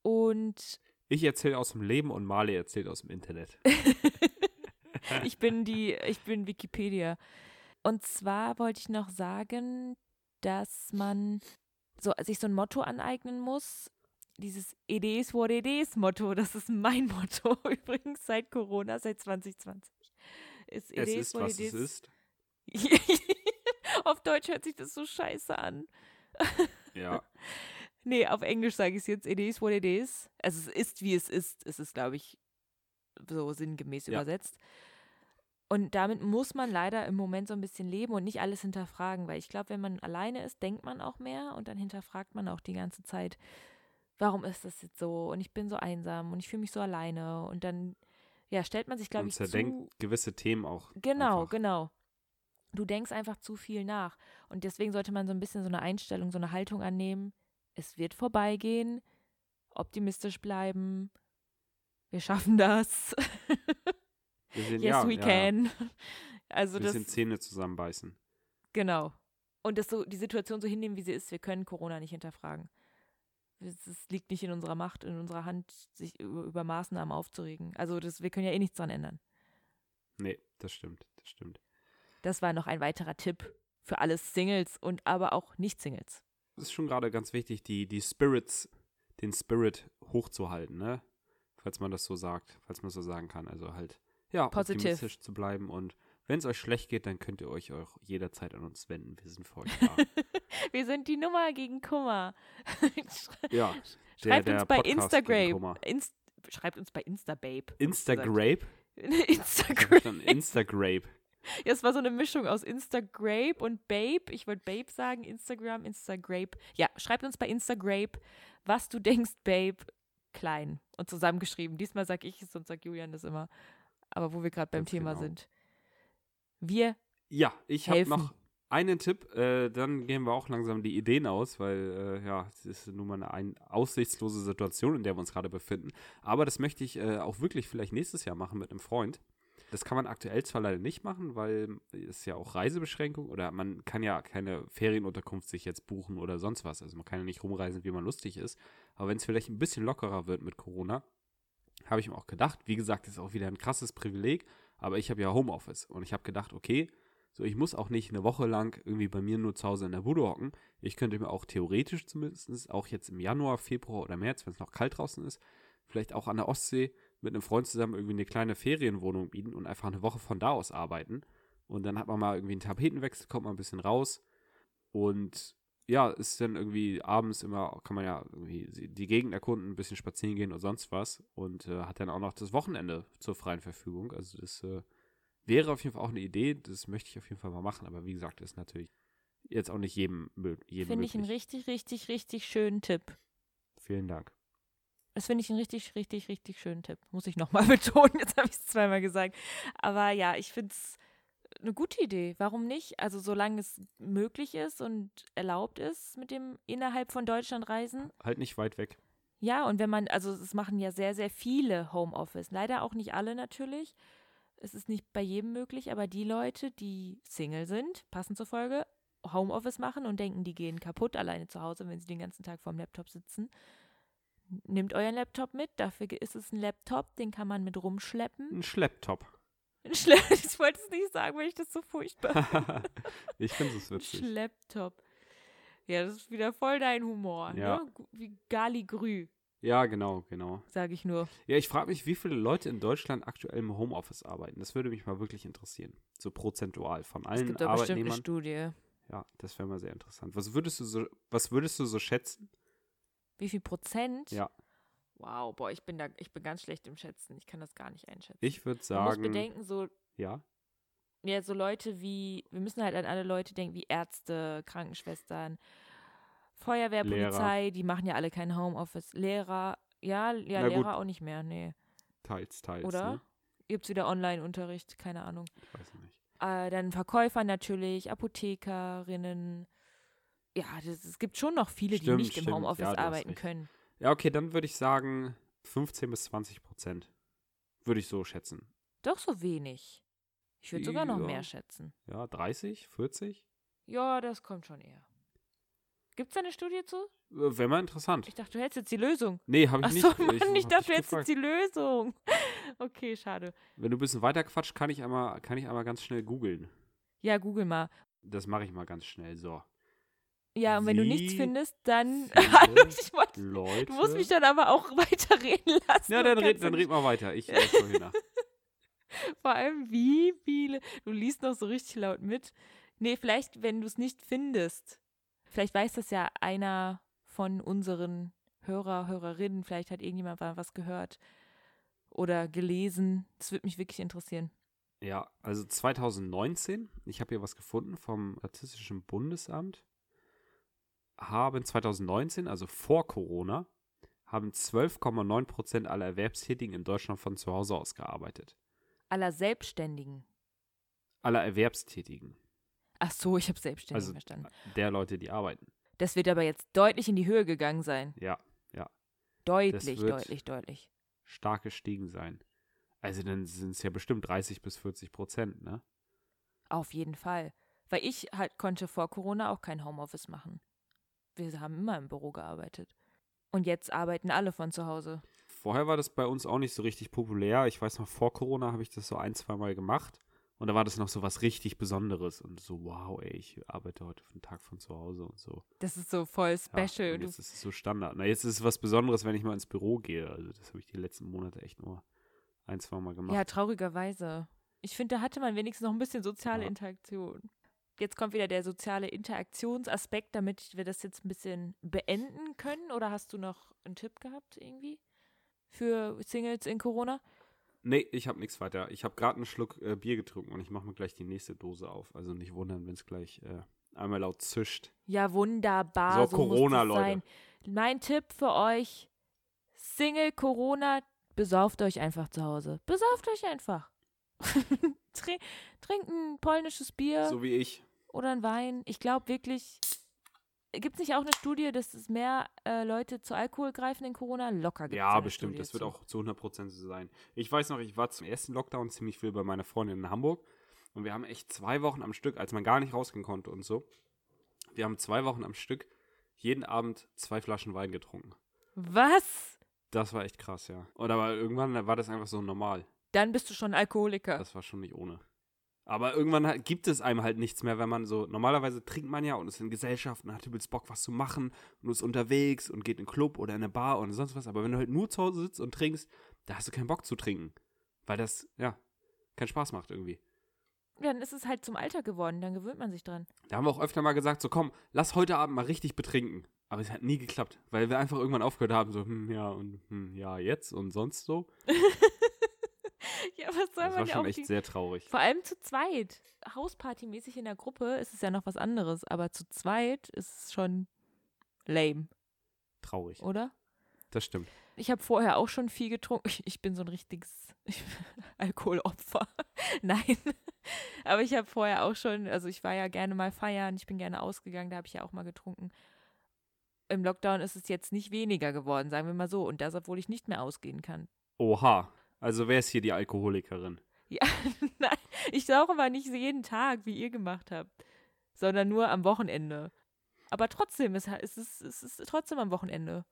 Und Ich erzähle aus dem Leben und Marley erzählt aus dem Internet. ich bin die, ich bin Wikipedia. Und zwar wollte ich noch sagen, dass man so, sich so ein Motto aneignen muss. Dieses what it is Motto, das ist mein Motto übrigens seit Corona, seit 2020. Ist es is ist, was es ist. Auf Deutsch hört sich das so scheiße an. Ja, Nee, auf Englisch sage ich es jetzt, it is what it is. Also es ist, wie es ist. Es ist, glaube ich, so sinngemäß Ja. übersetzt. Und damit muss man leider im Moment so ein bisschen leben und nicht alles hinterfragen, weil ich glaube, wenn man alleine ist, denkt man auch mehr und dann hinterfragt man auch die ganze Zeit, warum ist das jetzt so und ich bin so einsam und ich fühle mich so alleine und dann, ja, stellt man sich, glaube und ich, zerdenkt zu, gewisse Themen auch. Genau, einfach. genau. Du denkst einfach zu viel nach. Und deswegen sollte man so ein bisschen so eine Einstellung, so eine Haltung annehmen. Es wird vorbeigehen. Optimistisch bleiben. Wir schaffen das. Wir sind, yes, ja, we ja, can. Also Ein das, bisschen Zähne zusammenbeißen. genau. Und das so, die Situation so hinnehmen, wie sie ist. Wir können Corona nicht hinterfragen. Es, es liegt nicht in unserer Macht, in unserer Hand, sich über, über Maßnahmen aufzuregen. Also das, wir können ja eh nichts dran ändern. Nee, das stimmt, das stimmt. Das war noch ein weiterer Tipp für alle Singles und aber auch Nicht-Singles. Es ist schon gerade ganz wichtig, die, die Spirits, den Spirit hochzuhalten, ne? Falls man das so sagt, falls man so sagen kann. Also halt, ja, Positiv. optimistisch zu bleiben und wenn es euch schlecht geht, dann könnt ihr euch auch jederzeit an uns wenden. Wir sind für euch da. Wir sind die Nummer gegen Kummer. ja, Schreibt der uns bei Instagram. Inst schreibt uns bei Instababe. Instagrape? Instagram. Instagrape. Ja, es war so eine Mischung aus Instagrape und Babe. Ich wollte Babe sagen, Instagram, Instagrape. Ja, schreibt uns bei Instagrape, was du denkst, Babe, klein und zusammengeschrieben. Diesmal sag ich es und sag Julian das immer. Aber wo wir gerade beim Ganz Thema genau. sind. Wir Ja, ich habe noch einen Tipp. Äh, dann gehen wir auch langsam die Ideen aus, weil äh, ja, es ist nun mal eine ein aussichtslose Situation, in der wir uns gerade befinden. Aber das möchte ich äh, auch wirklich vielleicht nächstes Jahr machen mit einem Freund. Das kann man aktuell zwar leider nicht machen, weil es ja auch Reisebeschränkung oder man kann ja keine Ferienunterkunft sich jetzt buchen oder sonst was. Also man kann ja nicht rumreisen, wie man lustig ist. Aber wenn es vielleicht ein bisschen lockerer wird mit Corona, habe ich mir auch gedacht, wie gesagt, ist auch wieder ein krasses Privileg, aber ich habe ja Homeoffice und ich habe gedacht, okay, so ich muss auch nicht eine Woche lang irgendwie bei mir nur zu Hause in der Bude hocken. Ich könnte mir auch theoretisch zumindest, auch jetzt im Januar, Februar oder März, wenn es noch kalt draußen ist, vielleicht auch an der Ostsee mit einem Freund zusammen irgendwie eine kleine Ferienwohnung bieten und einfach eine Woche von da aus arbeiten. Und dann hat man mal irgendwie einen Tapetenwechsel, kommt mal ein bisschen raus. Und ja, ist dann irgendwie abends immer, kann man ja irgendwie die Gegend erkunden, ein bisschen spazieren gehen und sonst was. Und äh, hat dann auch noch das Wochenende zur freien Verfügung. Also das äh, wäre auf jeden Fall auch eine Idee. Das möchte ich auf jeden Fall mal machen. Aber wie gesagt, ist natürlich jetzt auch nicht jedem, jedem finde ich einen richtig, richtig, richtig schönen Tipp. Vielen Dank. Das finde ich einen richtig, richtig, richtig schönen Tipp. Muss ich nochmal betonen. Jetzt habe ich es zweimal gesagt. Aber ja, ich finde es eine gute Idee. Warum nicht? Also solange es möglich ist und erlaubt ist mit dem innerhalb von Deutschland reisen. Halt nicht weit weg. Ja, und wenn man, also es machen ja sehr, sehr viele Homeoffice. Leider auch nicht alle natürlich. Es ist nicht bei jedem möglich, aber die Leute, die Single sind, passend zur Folge, Homeoffice machen und denken, die gehen kaputt alleine zu Hause, wenn sie den ganzen Tag vorm Laptop sitzen. Nehmt euren Laptop mit, dafür ist es ein Laptop, den kann man mit rumschleppen. Ein Schlepptop. Ein Schle ich wollte es nicht sagen, weil ich das so furchtbar finde. ich finde es Ein witzig. Schlepptop. Ja, das ist wieder voll dein Humor, Ja. ne? Wie Galigrü, Ja, genau, genau. sage ich nur. Ja, ich frage mich, wie viele Leute in Deutschland aktuell im Homeoffice arbeiten. Das würde mich mal wirklich interessieren. So prozentual von Es allen gibt doch bestimmt eine Arbeitnehmern. Studie. Ja, das wäre mal sehr interessant. Was würdest du so, was würdest du so schätzen? Wie viel Prozent? Ja. Wow, boah, ich bin da, ich bin ganz schlecht im Schätzen. Ich kann das gar nicht einschätzen. Ich würde Man sagen, muss bedenken, so, ja, ja, so Leute wie, wir müssen halt an alle Leute denken, wie Ärzte, Krankenschwestern, Feuerwehr, Lehrer. Polizei, die machen ja alle kein Homeoffice. Lehrer, ja, ja, Na gut. Lehrer auch nicht mehr, nee. teils, teils. Oder? Ne? Gibt's wieder Online-Unterricht, keine Ahnung. Ich weiß nicht. Äh, dann Verkäufer natürlich, Apothekerinnen. Ja, das, es gibt schon noch viele, Stimmt, die nicht im stimmt. Homeoffice Ja, arbeiten können. Ja, okay, dann würde ich sagen 15 bis 20 Prozent. Würde ich so schätzen. Doch so wenig. Ich würde sogar noch Ja. mehr schätzen. Ja, 30, 40? Ja, das kommt schon eher. Gibt's da eine Studie zu? Äh, Wäre mal interessant. Ich dachte, du hättest jetzt die Lösung. Nee, habe ich Ach nicht. so, Mann, ich, hab dachte, du hättest jetzt die Lösung. Okay, schade. Wenn du ein bisschen weiter quatscht, kann ich einmal, kann ich einmal ganz schnell googeln. Ja, google mal. Das mache ich mal ganz schnell. So. Ja, und wenn du nichts findest, dann. wollte- Leute. du musst mich dann aber auch weiterreden lassen. ja, dann red, dann red mal weiter. Ich äh, schau hier nach. Vor allem, wie viele. Du liest noch so richtig laut mit. Nee, vielleicht, wenn du es nicht findest. Vielleicht weiß das ja einer von unseren Hörer, Hörerinnen. Vielleicht hat irgendjemand mal was gehört oder gelesen. Das würde mich wirklich interessieren. Ja, also 2019, ich habe hier was gefunden vom Statistischen Bundesamt, haben 2019, also vor Corona, haben 12,9 Prozent aller Erwerbstätigen in Deutschland von zu Hause aus gearbeitet. Aller Selbstständigen. Aller Erwerbstätigen, Ach so, ich habe selbstständig Also- verstanden. der Leute, die arbeiten. Das wird aber jetzt deutlich in die Höhe gegangen sein. Ja, Deutlich, wird- deutlich, deutlich. stark gestiegen sein. Also dann sind es ja bestimmt 30 bis 40 Prozent, ne? Auf jeden Fall. Weil ich halt konnte vor Corona auch kein Homeoffice machen. Wir haben immer im Büro gearbeitet. Und jetzt arbeiten alle von zu Hause. Vorher war das bei uns auch nicht so richtig populär. Ich weiß noch, vor Corona habe ich das so ein, zwei Mal gemacht. Und da war das noch so was richtig Besonderes. Und so, wow, ey, ich arbeite heute für einen Tag von zu Hause und so. Das ist so voll Ja, special. und du, jetzt ist es so Standard. Na, jetzt ist es was Besonderes, wenn ich mal ins Büro gehe. Also das habe ich die letzten Monate echt nur ein, zwei Mal gemacht. ja, traurigerweise. Ich finde, da hatte man wenigstens noch ein bisschen soziale Ja. Interaktion. Jetzt kommt wieder der soziale Interaktionsaspekt, damit wir das jetzt ein bisschen beenden können. Oder hast du noch einen Tipp gehabt irgendwie für Singles in Corona? Nee, ich habe nichts weiter. Ich habe gerade einen Schluck äh, Bier getrunken und ich mache mir gleich die nächste Dose auf. Also nicht wundern, wenn es gleich äh, einmal laut zischt. Ja, wunderbar. So, So, Corona, Leute. sein. Mein Tipp für euch: Single Corona, besauft euch einfach zu Hause. Besauft euch einfach. Trin trink ein polnisches Bier So wie ich. oder ein Wein. Ich glaube wirklich, gibt es nicht auch eine Studie, dass es mehr äh, Leute zu Alkohol greifen in Corona? Locker gibt Ja, bestimmt. Das wird auch zu 100% so sein. Ich weiß noch, ich war zum ersten Lockdown ziemlich viel bei meiner Freundin in Hamburg. Und wir haben echt zwei Wochen am Stück, als man gar nicht rausgehen konnte und so. Wir haben zwei Wochen am Stück jeden Abend zwei Flaschen Wein getrunken. Was? Das war echt krass, ja. Und aber irgendwann war das einfach so normal. Dann bist du schon Alkoholiker. Das war schon nicht ohne. Aber irgendwann halt, gibt es einem halt nichts mehr, wenn man so, normalerweise trinkt man ja und ist in Gesellschaft und hat übelst Bock, was zu machen und ist unterwegs und geht in einen Club oder in eine Bar oder sonst was. Aber wenn du halt nur zu Hause sitzt und trinkst, da hast du keinen Bock zu trinken. Weil das, ja, keinen Spaß macht irgendwie. Ja, dann ist es halt zum Alter geworden, dann gewöhnt man sich dran. Da haben wir auch öfter mal gesagt, so komm, lass heute Abend mal richtig betrinken. Aber es hat nie geklappt, weil wir einfach irgendwann aufgehört haben, so, hm, ja, und hm, ja, jetzt und sonst so. was soll Das war man ja schon echt die, sehr traurig. Vor allem zu zweit. Hauspartymäßig in der Gruppe ist es ja noch was anderes, aber zu zweit ist es schon lame, Traurig. oder? Das stimmt. Ich habe vorher auch schon viel getrunken. Ich, ich bin so ein richtiges Alkoholopfer. Nein. Aber ich habe vorher auch schon, also ich war ja gerne mal feiern, ich bin gerne ausgegangen, da habe ich ja auch mal getrunken. Im Lockdown ist es jetzt nicht weniger geworden, sagen wir mal so. Und das, obwohl ich nicht mehr ausgehen kann. Oha. Also wer ist hier die Alkoholikerin? Ja, nein, ich rauche aber nicht jeden Tag, wie ihr gemacht habt, sondern nur am Wochenende. Aber trotzdem, es, es, ist, es ist trotzdem am Wochenende,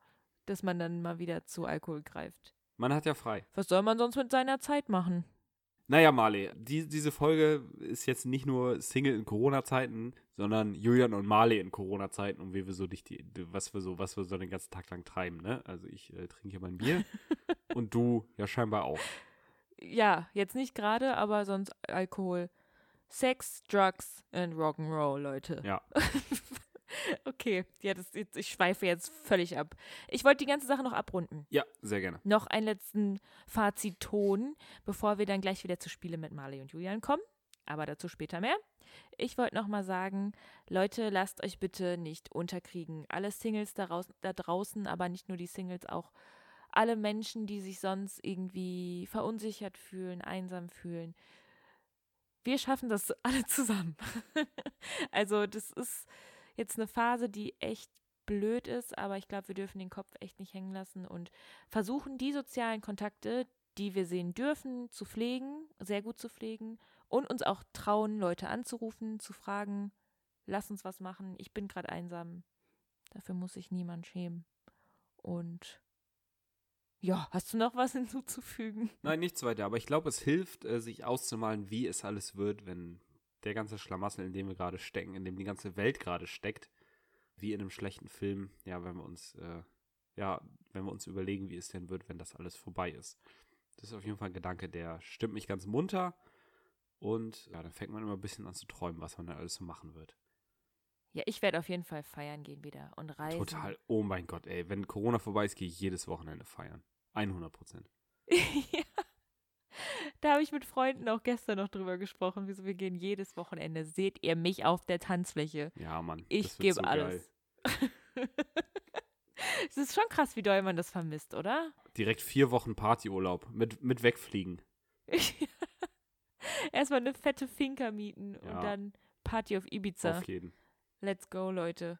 dass man dann mal wieder zu Alkohol greift. Man hat ja frei. Was soll man sonst mit seiner Zeit machen? Naja, Marley, die, diese Folge ist jetzt nicht nur Single in Corona-Zeiten, sondern Julian und Marley in Corona-Zeiten und wie wir so dich die, was wir so, was wir so den ganzen Tag lang treiben, ne? Also ich äh, trinke hier mein Bier und du ja scheinbar auch. Ja, jetzt nicht gerade, aber sonst Alkohol. Sex, Drugs and Rock'n'Roll, Leute. Ja. Okay, ja, das, jetzt, ich schweife jetzt völlig ab. Ich wollte die ganze Sache noch abrunden. Ja, sehr gerne. Noch einen letzten Fazitton, bevor wir dann gleich wieder zu Spiele mit Marley und Julian kommen. Aber dazu später mehr. Ich wollte noch mal sagen, Leute, lasst euch bitte nicht unterkriegen. Alle Singles da, raus, da draußen, aber nicht nur die Singles, auch alle Menschen, die sich sonst irgendwie verunsichert fühlen, einsam fühlen. Wir schaffen das alle zusammen. also das ist jetzt eine Phase, die echt blöd ist, aber ich glaube, wir dürfen den Kopf echt nicht hängen lassen und versuchen, die sozialen Kontakte, die wir sehen dürfen, zu pflegen, sehr gut zu pflegen und uns auch trauen, Leute anzurufen, zu fragen, lass uns was machen, ich bin gerade einsam. Dafür muss sich niemand schämen. Und ja, hast du noch was hinzuzufügen? Nein, nichts weiter, aber ich glaube, es hilft, äh, sich auszumalen, wie es alles wird, wenn der ganze Schlamassel, in dem wir gerade stecken, in dem die ganze Welt gerade steckt, wie in einem schlechten Film, ja, wenn wir uns, äh, ja, wenn wir uns überlegen, wie es denn wird, wenn das alles vorbei ist. Das ist auf jeden Fall ein Gedanke, der stimmt mich ganz munter und ja, dann fängt man immer ein bisschen an zu träumen, was man da alles so machen wird. Ja, ich werde auf jeden Fall feiern gehen wieder und reisen. Total, oh mein Gott, ey, wenn Corona vorbei ist, gehe ich jedes Wochenende feiern. 100 Prozent. ja. Da habe ich mit Freunden auch gestern noch drüber gesprochen, wieso wir gehen jedes Wochenende. Seht ihr mich auf der Tanzfläche? Ja, Mann. Ich gebe so alles. Es ist schon krass, wie doll man das vermisst, oder? Direkt vier Wochen Partyurlaub mit, mit Wegfliegen. Erstmal eine fette Finca mieten Ja. und dann Party auf Ibiza. Auf jeden. Let's go, Leute.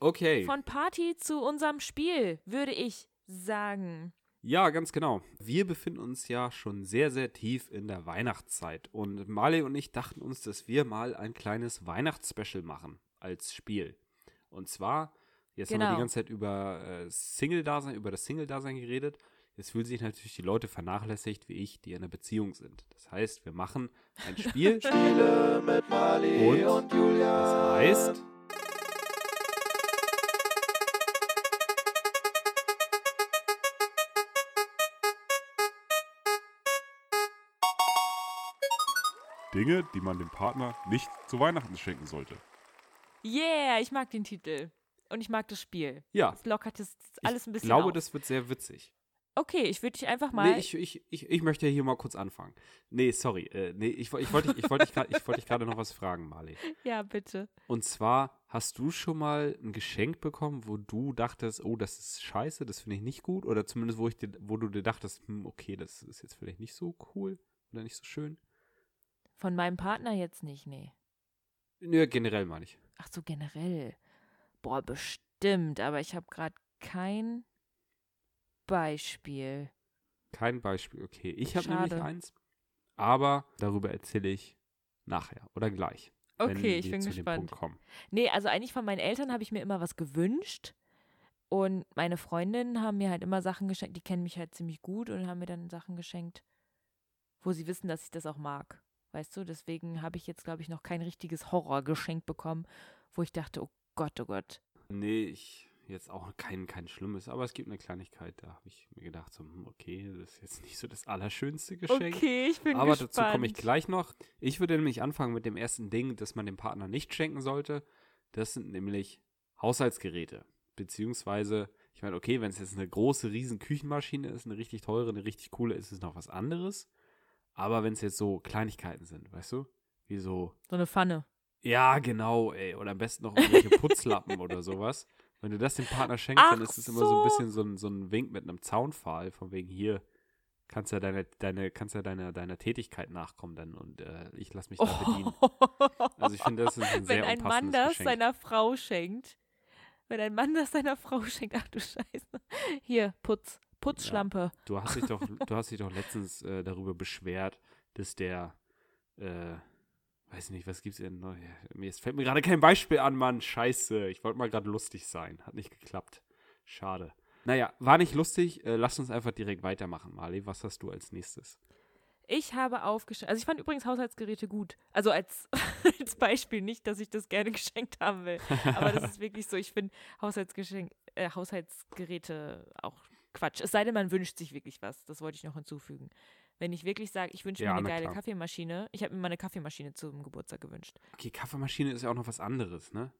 Okay. Von Party zu unserem Spiel, würde ich sagen. Ja, ganz genau. Wir befinden uns ja schon sehr, sehr tief in der Weihnachtszeit. Und Marley und ich dachten uns, dass wir mal ein kleines Weihnachtsspecial machen als Spiel. Und zwar, jetzt haben wir Genau. die ganze Zeit über äh, Single-Dasein, über das Single-Dasein geredet. Jetzt fühlen sich natürlich die Leute vernachlässigt, wie ich, die in einer Beziehung sind. Das heißt, wir machen ein Spiel. Spiele mit Marley Und und, Julian. Das heißt, Dinge, die man dem Partner nicht zu Weihnachten schenken sollte. Yeah, ich mag den Titel. Und ich mag das Spiel. ja, Es lockert das alles ein ich bisschen glaube, auf. das wird sehr witzig. Okay, ich würde dich einfach mal. Nee, ich, ich, ich, ich möchte hier mal kurz anfangen. Nee, sorry. Äh, nee, ich, ich wollte ich wollte dich grad- ich wollte dich gerade noch was fragen, Marley. ja, bitte. Und zwar, hast du schon mal ein Geschenk bekommen, wo du dachtest, oh, das ist scheiße, das finde ich nicht gut? Oder zumindest, wo, ich dir, wo du dir dachtest, hm, okay, das ist jetzt vielleicht nicht so cool oder nicht so schön? Von meinem Partner jetzt nicht, nee. Nö, generell meine ich. Ach so, generell. Boah, bestimmt, aber ich habe gerade kein Beispiel. Kein Beispiel, okay. Ich habe nämlich eins, aber darüber erzähle ich nachher oder gleich. wenn Okay, ich bin zu dem gespannt. Nee, also eigentlich von meinen Eltern habe ich mir immer was gewünscht. Und meine Freundinnen haben mir halt immer Sachen geschenkt, die kennen mich halt ziemlich gut und haben mir dann Sachen geschenkt, wo sie wissen, dass ich das auch mag. Weißt du, deswegen habe ich jetzt, glaube ich, noch kein richtiges Horrorgeschenk bekommen, wo ich dachte, oh Gott, oh Gott. Nee, ich jetzt auch kein, kein Schlimmes, aber es gibt eine Kleinigkeit, da habe ich mir gedacht, so, hm, okay, das ist jetzt nicht so das allerschönste Geschenk. Okay, ich bin Aber gespannt. dazu komme ich gleich noch. Ich würde nämlich anfangen mit dem ersten Ding, das man dem Partner nicht schenken sollte. Das sind nämlich Haushaltsgeräte. Beziehungsweise, ich meine, okay, wenn es jetzt eine große, riesen Küchenmaschine ist, eine richtig teure, eine richtig coole, ist es noch was anderes. Aber wenn es jetzt so Kleinigkeiten sind, weißt du? Wie so, So eine Pfanne. ja, genau, ey. Oder am besten noch irgendwelche Putzlappen oder sowas. Wenn du das dem Partner schenkst, dann Ach ist es immer so ein so. bisschen so ein, so ein Wink mit einem Zaunpfahl, von wegen hier, kannst ja deine, deine, kannst ja deiner, deiner Tätigkeit nachkommen dann und äh, ich lass mich da bedienen. Also ich finde, das ist ein sehr Wenn ein Mann das Geschenk. seiner Frau schenkt. Wenn ein Mann das seiner Frau schenkt, ach du Scheiße. Hier, Putz. Putzschlampe. Du hast dich doch, du hast dich doch letztens äh, darüber beschwert, dass der, äh, weiß nicht, was gibt's denn? Ja, mir jetzt fällt mir gerade kein Beispiel an, Mann. Scheiße. Ich wollte mal gerade lustig sein. Hat nicht geklappt. Schade. Naja, war nicht lustig. Äh, lass uns einfach direkt weitermachen, Marley. Was hast du als nächstes? Ich habe aufgeschrieben, also ich fand übrigens Haushaltsgeräte gut. Also als, als Beispiel nicht, dass ich das gerne geschenkt haben will. Aber das ist wirklich so, ich finde äh, Haushaltsgeräte auch Quatsch. Es sei denn, man wünscht sich wirklich was. Das wollte ich noch hinzufügen. Wenn ich wirklich sage, ich wünsche Ja, mir eine geile klar. Kaffeemaschine, ich habe mir mal eine Kaffeemaschine zum Geburtstag gewünscht. Okay, Kaffeemaschine ist ja auch noch was anderes, ne?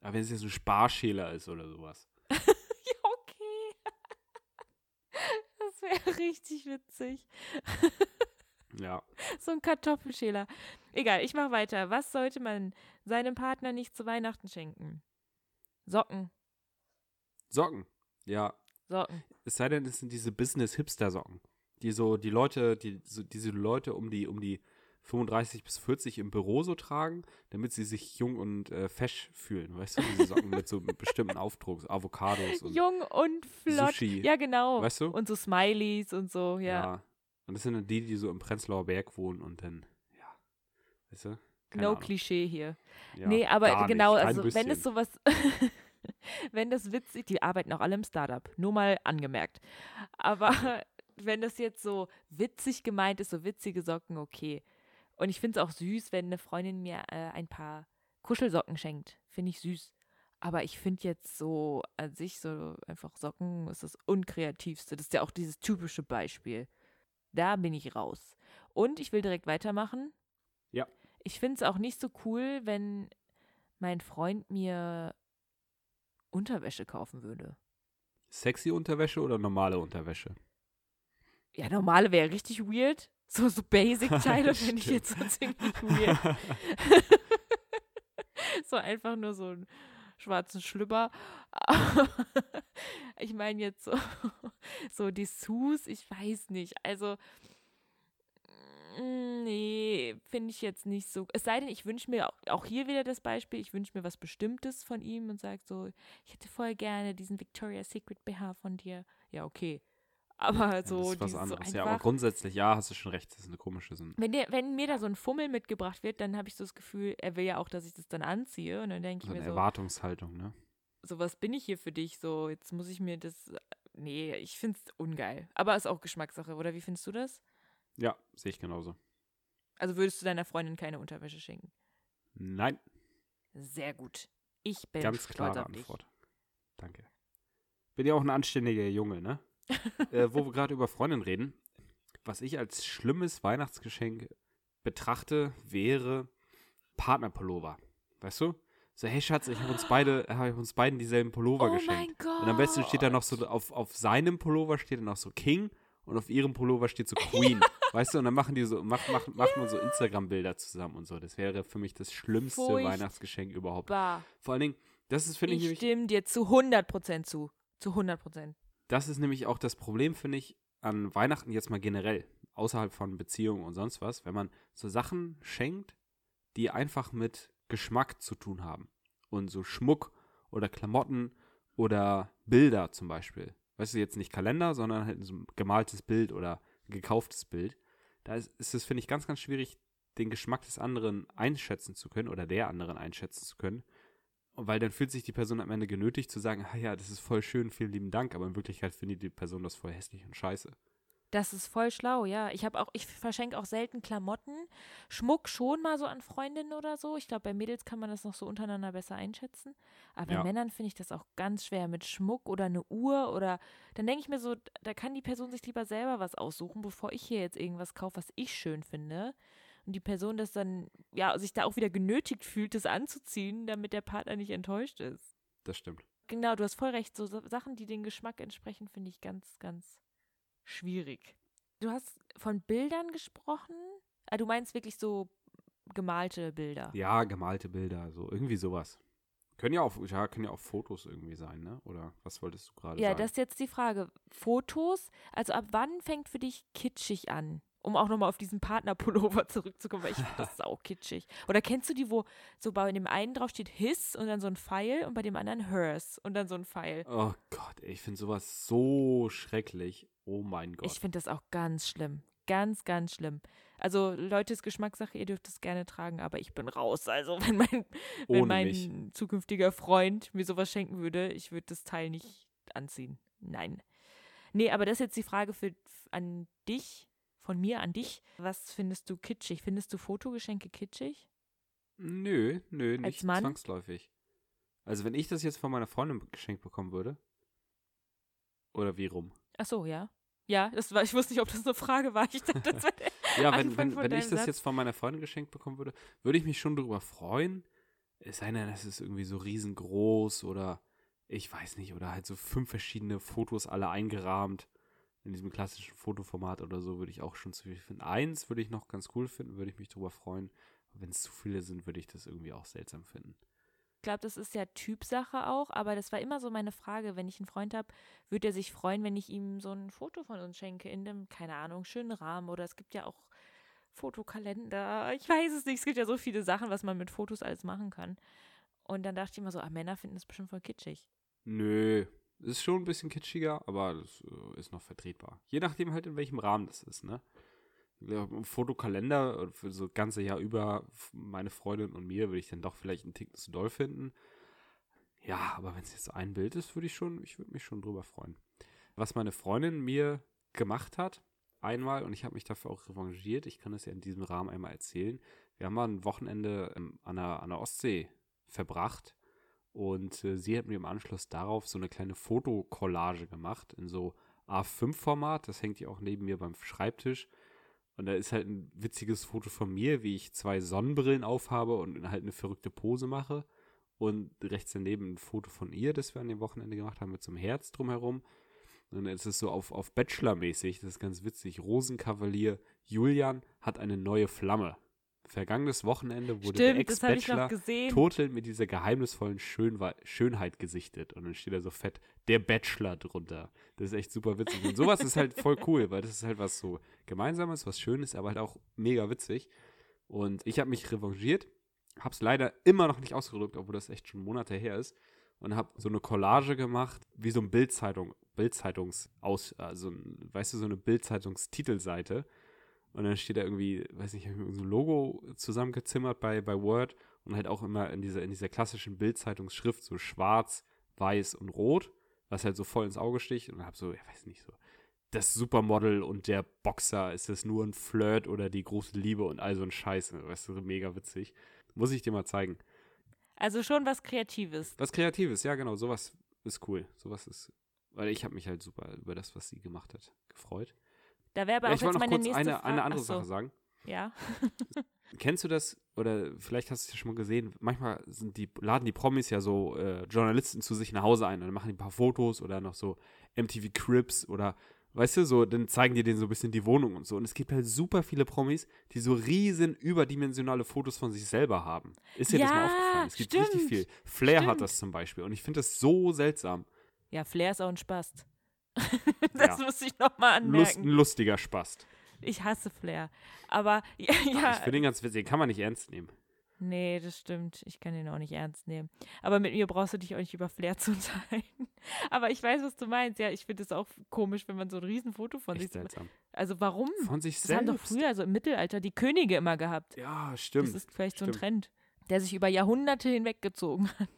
Aber wenn es jetzt ein Sparschäler ist oder sowas. Ja, okay. Das wäre richtig witzig. Ja. So ein Kartoffelschäler. Egal, ich mache weiter. Was sollte man seinem Partner nicht zu Weihnachten schenken? Socken. Socken. Ja. Socken. Es sei denn, es sind diese Business-Hipster-Socken. Die so, die Leute, die, so, diese Leute um die, um die 35 bis 40 im Büro so tragen, damit sie sich jung und äh, fesch fühlen. Weißt du, diese Socken mit so bestimmten Aufdrucks, Avocados und Jung und flott. Sushi. Ja, genau. Weißt du? Und so Smileys und so, ja. Und das sind dann die, die so im Prenzlauer Berg wohnen und dann, ja. Weißt du? Keine no Ahnung. Klischee hier. Ja, nee, aber genau, also wenn es sowas, wenn das witzig, die arbeiten auch alle im Startup, nur mal angemerkt. Aber wenn das jetzt so witzig gemeint ist, so witzige Socken, okay. Und ich finde es auch süß, wenn eine Freundin mir äh, ein paar Kuschelsocken schenkt. Finde ich süß. Aber ich finde jetzt so an sich so einfach Socken ist das unkreativste. Das ist ja auch dieses typische Beispiel. Da bin ich raus. Und ich will direkt weitermachen. Ja. Ich finde es auch nicht so cool, wenn mein Freund mir Unterwäsche kaufen würde. Sexy Unterwäsche oder normale Unterwäsche? Ja, normale wäre richtig weird. So, so Basic-Teile finde ich jetzt so ziemlich weird. so einfach nur so einen schwarzen Schlüpper. ich meine jetzt so, so Dessous, ich weiß nicht. Also, mm, nee, finde ich jetzt nicht so. Es sei denn, ich wünsche mir auch, auch hier wieder das Beispiel, ich wünsche mir was Bestimmtes von ihm und sage so, ich hätte voll gerne diesen Victoria's Secret BH von dir. Ja, okay. Aber so, das ist was so anderes. einfach, Ja, aber grundsätzlich, ja, hast du schon recht, das ist eine komische Sinn. wenn, der, wenn mir da so ein Fummel mitgebracht wird, dann habe ich so das Gefühl, er will ja auch, dass ich das dann anziehe. Und dann denke So ich eine mir so, Erwartungshaltung, ne? so, was bin ich hier für dich? So, jetzt muss ich mir das. Nee, ich finde es ungeil. Aber ist auch Geschmackssache, oder wie findest du das? Ja, sehe ich genauso. Also würdest du deiner Freundin keine Unterwäsche schenken? Nein, Sehr gut. Ich bin ganz klare. Antwort. Danke. Bin ja auch ein anständiger Junge, ne? Äh, wo wir gerade über Freundin reden. Was ich als schlimmes Weihnachtsgeschenk betrachte, wäre Partnerpullover. Weißt du? So, hey Schatz, ich habe uns beide, habe uns beiden dieselben Pullover Oh geschenkt. Und am besten steht da noch so, auf, auf seinem Pullover steht dann noch so King und auf ihrem Pullover steht so Queen. Weißt du, und dann machen die so, mach, mach, machen wir so Instagram-Bilder zusammen und so. Das wäre für mich das schlimmste Furchtbar. Weihnachtsgeschenk überhaupt. Vor allen Dingen, das ist, finde ich, Ich stimme dir zu 100% zu. Zu 100%. Das ist nämlich auch das Problem, finde ich, an Weihnachten jetzt mal generell. außerhalb von Beziehungen und sonst was, wenn man so Sachen schenkt, die einfach mit Geschmack zu tun haben. Und so Schmuck oder Klamotten oder Bilder zum Beispiel. Weißt du, jetzt nicht Kalender, sondern halt so ein gemaltes Bild oder gekauftes Bild. Da ist es, finde ich, ganz, ganz schwierig, den Geschmack des anderen einschätzen zu können oder der anderen einschätzen zu können. Weil dann fühlt sich die Person am Ende genötigt zu sagen, ah ja, das ist voll schön, vielen lieben Dank, aber in Wirklichkeit findet die Person das voll hässlich und scheiße. Das ist voll schlau, ja. Ich habe auch, ich verschenke auch selten Klamotten. Schmuck schon mal so an Freundinnen oder so. Ich glaube, bei Mädels kann man das noch so untereinander besser einschätzen. Aber bei Ja. Männern finde ich das auch ganz schwer mit Schmuck oder eine Uhr oder dann denke ich mir so, da kann die Person sich lieber selber was aussuchen, bevor ich hier jetzt irgendwas kaufe, was ich schön finde. Und die Person das dann, ja, sich da auch wieder genötigt fühlt, das anzuziehen, damit der Partner nicht enttäuscht ist. Das stimmt. Genau, du hast voll recht. So Sa- Sachen, die den Geschmack entsprechen, finde ich ganz, ganz schwierig. Du hast von Bildern gesprochen. Ah, du meinst wirklich so gemalte Bilder. Ja, gemalte Bilder, so irgendwie sowas. Können ja auch, ja, können ja auch Fotos irgendwie sein, ne? Oder was wolltest du gerade Ja, sagen? das ist jetzt die Frage. Fotos, also ab wann fängt für dich kitschig an? Um auch nochmal auf diesen Partnerpullover zurückzukommen, weil ich finde das auch kitschig. Oder kennst du die, wo so bei dem einen drauf steht his und dann so ein Pfeil und bei dem anderen hers und dann so ein Pfeil? Oh Gott, ey, ich finde sowas so schrecklich. Oh mein Gott. Ich finde das auch ganz schlimm. Ganz, ganz schlimm. Also, Leute, ist Geschmackssache, ihr dürft es gerne tragen, aber ich bin raus. Also, wenn mein, wenn mein mich. zukünftiger Freund mir sowas schenken würde, ich würde das Teil nicht anziehen. Nein. Nee, aber das ist jetzt die Frage für, an dich, von mir an dich. Was findest du kitschig? Findest du Fotogeschenke kitschig? Nö, nö, nicht zwangsläufig. Also wenn ich das jetzt von meiner Freundin geschenkt bekommen würde. Oder wie rum? Ach so, ja. Ja, das war, ich wusste nicht, ob das eine Frage war. Ich dachte, das wäre der Ja, wenn, wenn, wenn ich das Satz. jetzt von meiner Freundin geschenkt bekommen würde, würde ich mich schon darüber freuen. Es sei denn, es ist irgendwie so riesengroß oder ich weiß nicht, oder halt so fünf verschiedene Fotos alle eingerahmt. In diesem klassischen Fotoformat oder so würde ich auch schon zu viel finden. Eins würde ich noch ganz cool finden, würde ich mich darüber freuen. Wenn es zu viele sind, würde ich das irgendwie auch seltsam finden. Ich glaube, das ist ja Typsache auch, aber das war immer so meine Frage, wenn ich einen Freund habe, würde er sich freuen, wenn ich ihm so ein Foto von uns schenke in einem, keine Ahnung, schönen Rahmen oder es gibt ja auch Fotokalender. Ich weiß es nicht, es gibt ja so viele Sachen, was man mit Fotos alles machen kann. Und dann dachte ich immer so, ah, Männer finden das bestimmt voll kitschig. Nö, ist schon ein bisschen kitschiger, aber das äh, ist noch vertretbar. Je nachdem halt, in welchem Rahmen das ist, ne? Fotokalender für so das ganze Jahr über meine Freundin und mir würde ich dann doch vielleicht einen Tick zu doll finden. Ja, aber wenn es jetzt ein Bild ist, würde ich schon, ich würde mich schon drüber freuen. Was meine Freundin mir gemacht hat, einmal, und ich habe mich dafür auch revanchiert, ich kann das ja in diesem Rahmen einmal erzählen. Wir haben mal ein Wochenende ähm, an, der, an der Ostsee verbracht und äh, sie hat mir im Anschluss darauf so eine kleine Fotokollage gemacht in so A5-Format. Das hängt ja auch neben mir beim Schreibtisch. Und da ist halt ein witziges Foto von mir, wie ich zwei Sonnenbrillen aufhabe und halt eine verrückte Pose mache. Und rechts daneben ein Foto von ihr, das wir an dem Wochenende gemacht haben, mit so einem Herz drumherum. Und es ist so auf, auf Bachelor-mäßig, das ist ganz witzig. Rosenkavalier Julian hat eine neue Flamme. Vergangenes Wochenende wurde der Stimmt, noch Ex-Bachelor. Total mit dieser geheimnisvollen Schönwe Schönheit gesichtet. Und dann steht da so fett der Bachelor drunter. Das ist echt super witzig. Und sowas ist halt voll cool, weil das ist halt was so Gemeinsames, was Schönes, aber halt auch mega witzig. Und ich habe mich revanchiert, habe es leider immer noch nicht ausgedrückt, obwohl das echt schon Monate her ist. Und habe so eine Collage gemacht, wie so ein Bildzeitung, Bildzeitungs aus, also weißt du, so eine Bildzeitungstitelseite. Und dann steht da irgendwie, weiß nicht, habe ich mir so ein Logo zusammengezimmert bei, bei Word und halt auch immer in dieser, in dieser klassischen Bildzeitungsschrift, so schwarz, weiß und rot, was halt so voll ins Auge sticht. Und habe so, ja, weiß nicht, so, das Supermodel und der Boxer, ist das nur ein Flirt oder die große Liebe und all so ein Scheiß, weißt du, so mega witzig. Muss ich dir mal zeigen. Also schon was Kreatives. Was Kreatives, ja, genau, sowas ist cool. Sowas ist, weil ich habe mich halt super über das, was sie gemacht hat, gefreut. Da wäre aber Ja, auch ich jetzt noch meine kurz nächste eine, Frage. eine andere so, Sache sagen. Ja. Kennst du das, oder vielleicht hast du es ja schon mal gesehen, manchmal sind die, laden die Promis ja so äh, Journalisten zu sich nach Hause ein und dann machen die ein paar Fotos oder noch so MTV Crips oder, weißt du, so, dann zeigen die denen so ein bisschen die Wohnung und so. Und es gibt halt super viele Promis, die so riesen überdimensionale Fotos von sich selber haben. Ist dir das mal Ja, aufgefallen? Es gibt richtig stimmt, viel. Flair hat stimmt. das zum Beispiel und ich finde das so seltsam. Ja, Flair ist auch ein Spast. das Ja. muss ich nochmal Lust, ein anmerken. lustiger Spast. Ich hasse Flair. Aber ja, Ach, ja ich finde ihn ganz witzig, den kann man nicht ernst nehmen. Nee, das stimmt. Ich kann den auch nicht ernst nehmen. Aber mit mir brauchst du dich auch nicht über Flair zu unterhalten. Aber ich weiß, was du meinst. Ja, ich finde es auch komisch, wenn man so ein Riesenfoto von Echt sich seltsam. Also warum? Von sich Das haben doch selbst. früher, also im Mittelalter, die Könige immer gehabt. Ja, stimmt. das ist vielleicht so ein stimmt. Trend, der sich über Jahrhunderte hinweggezogen hat.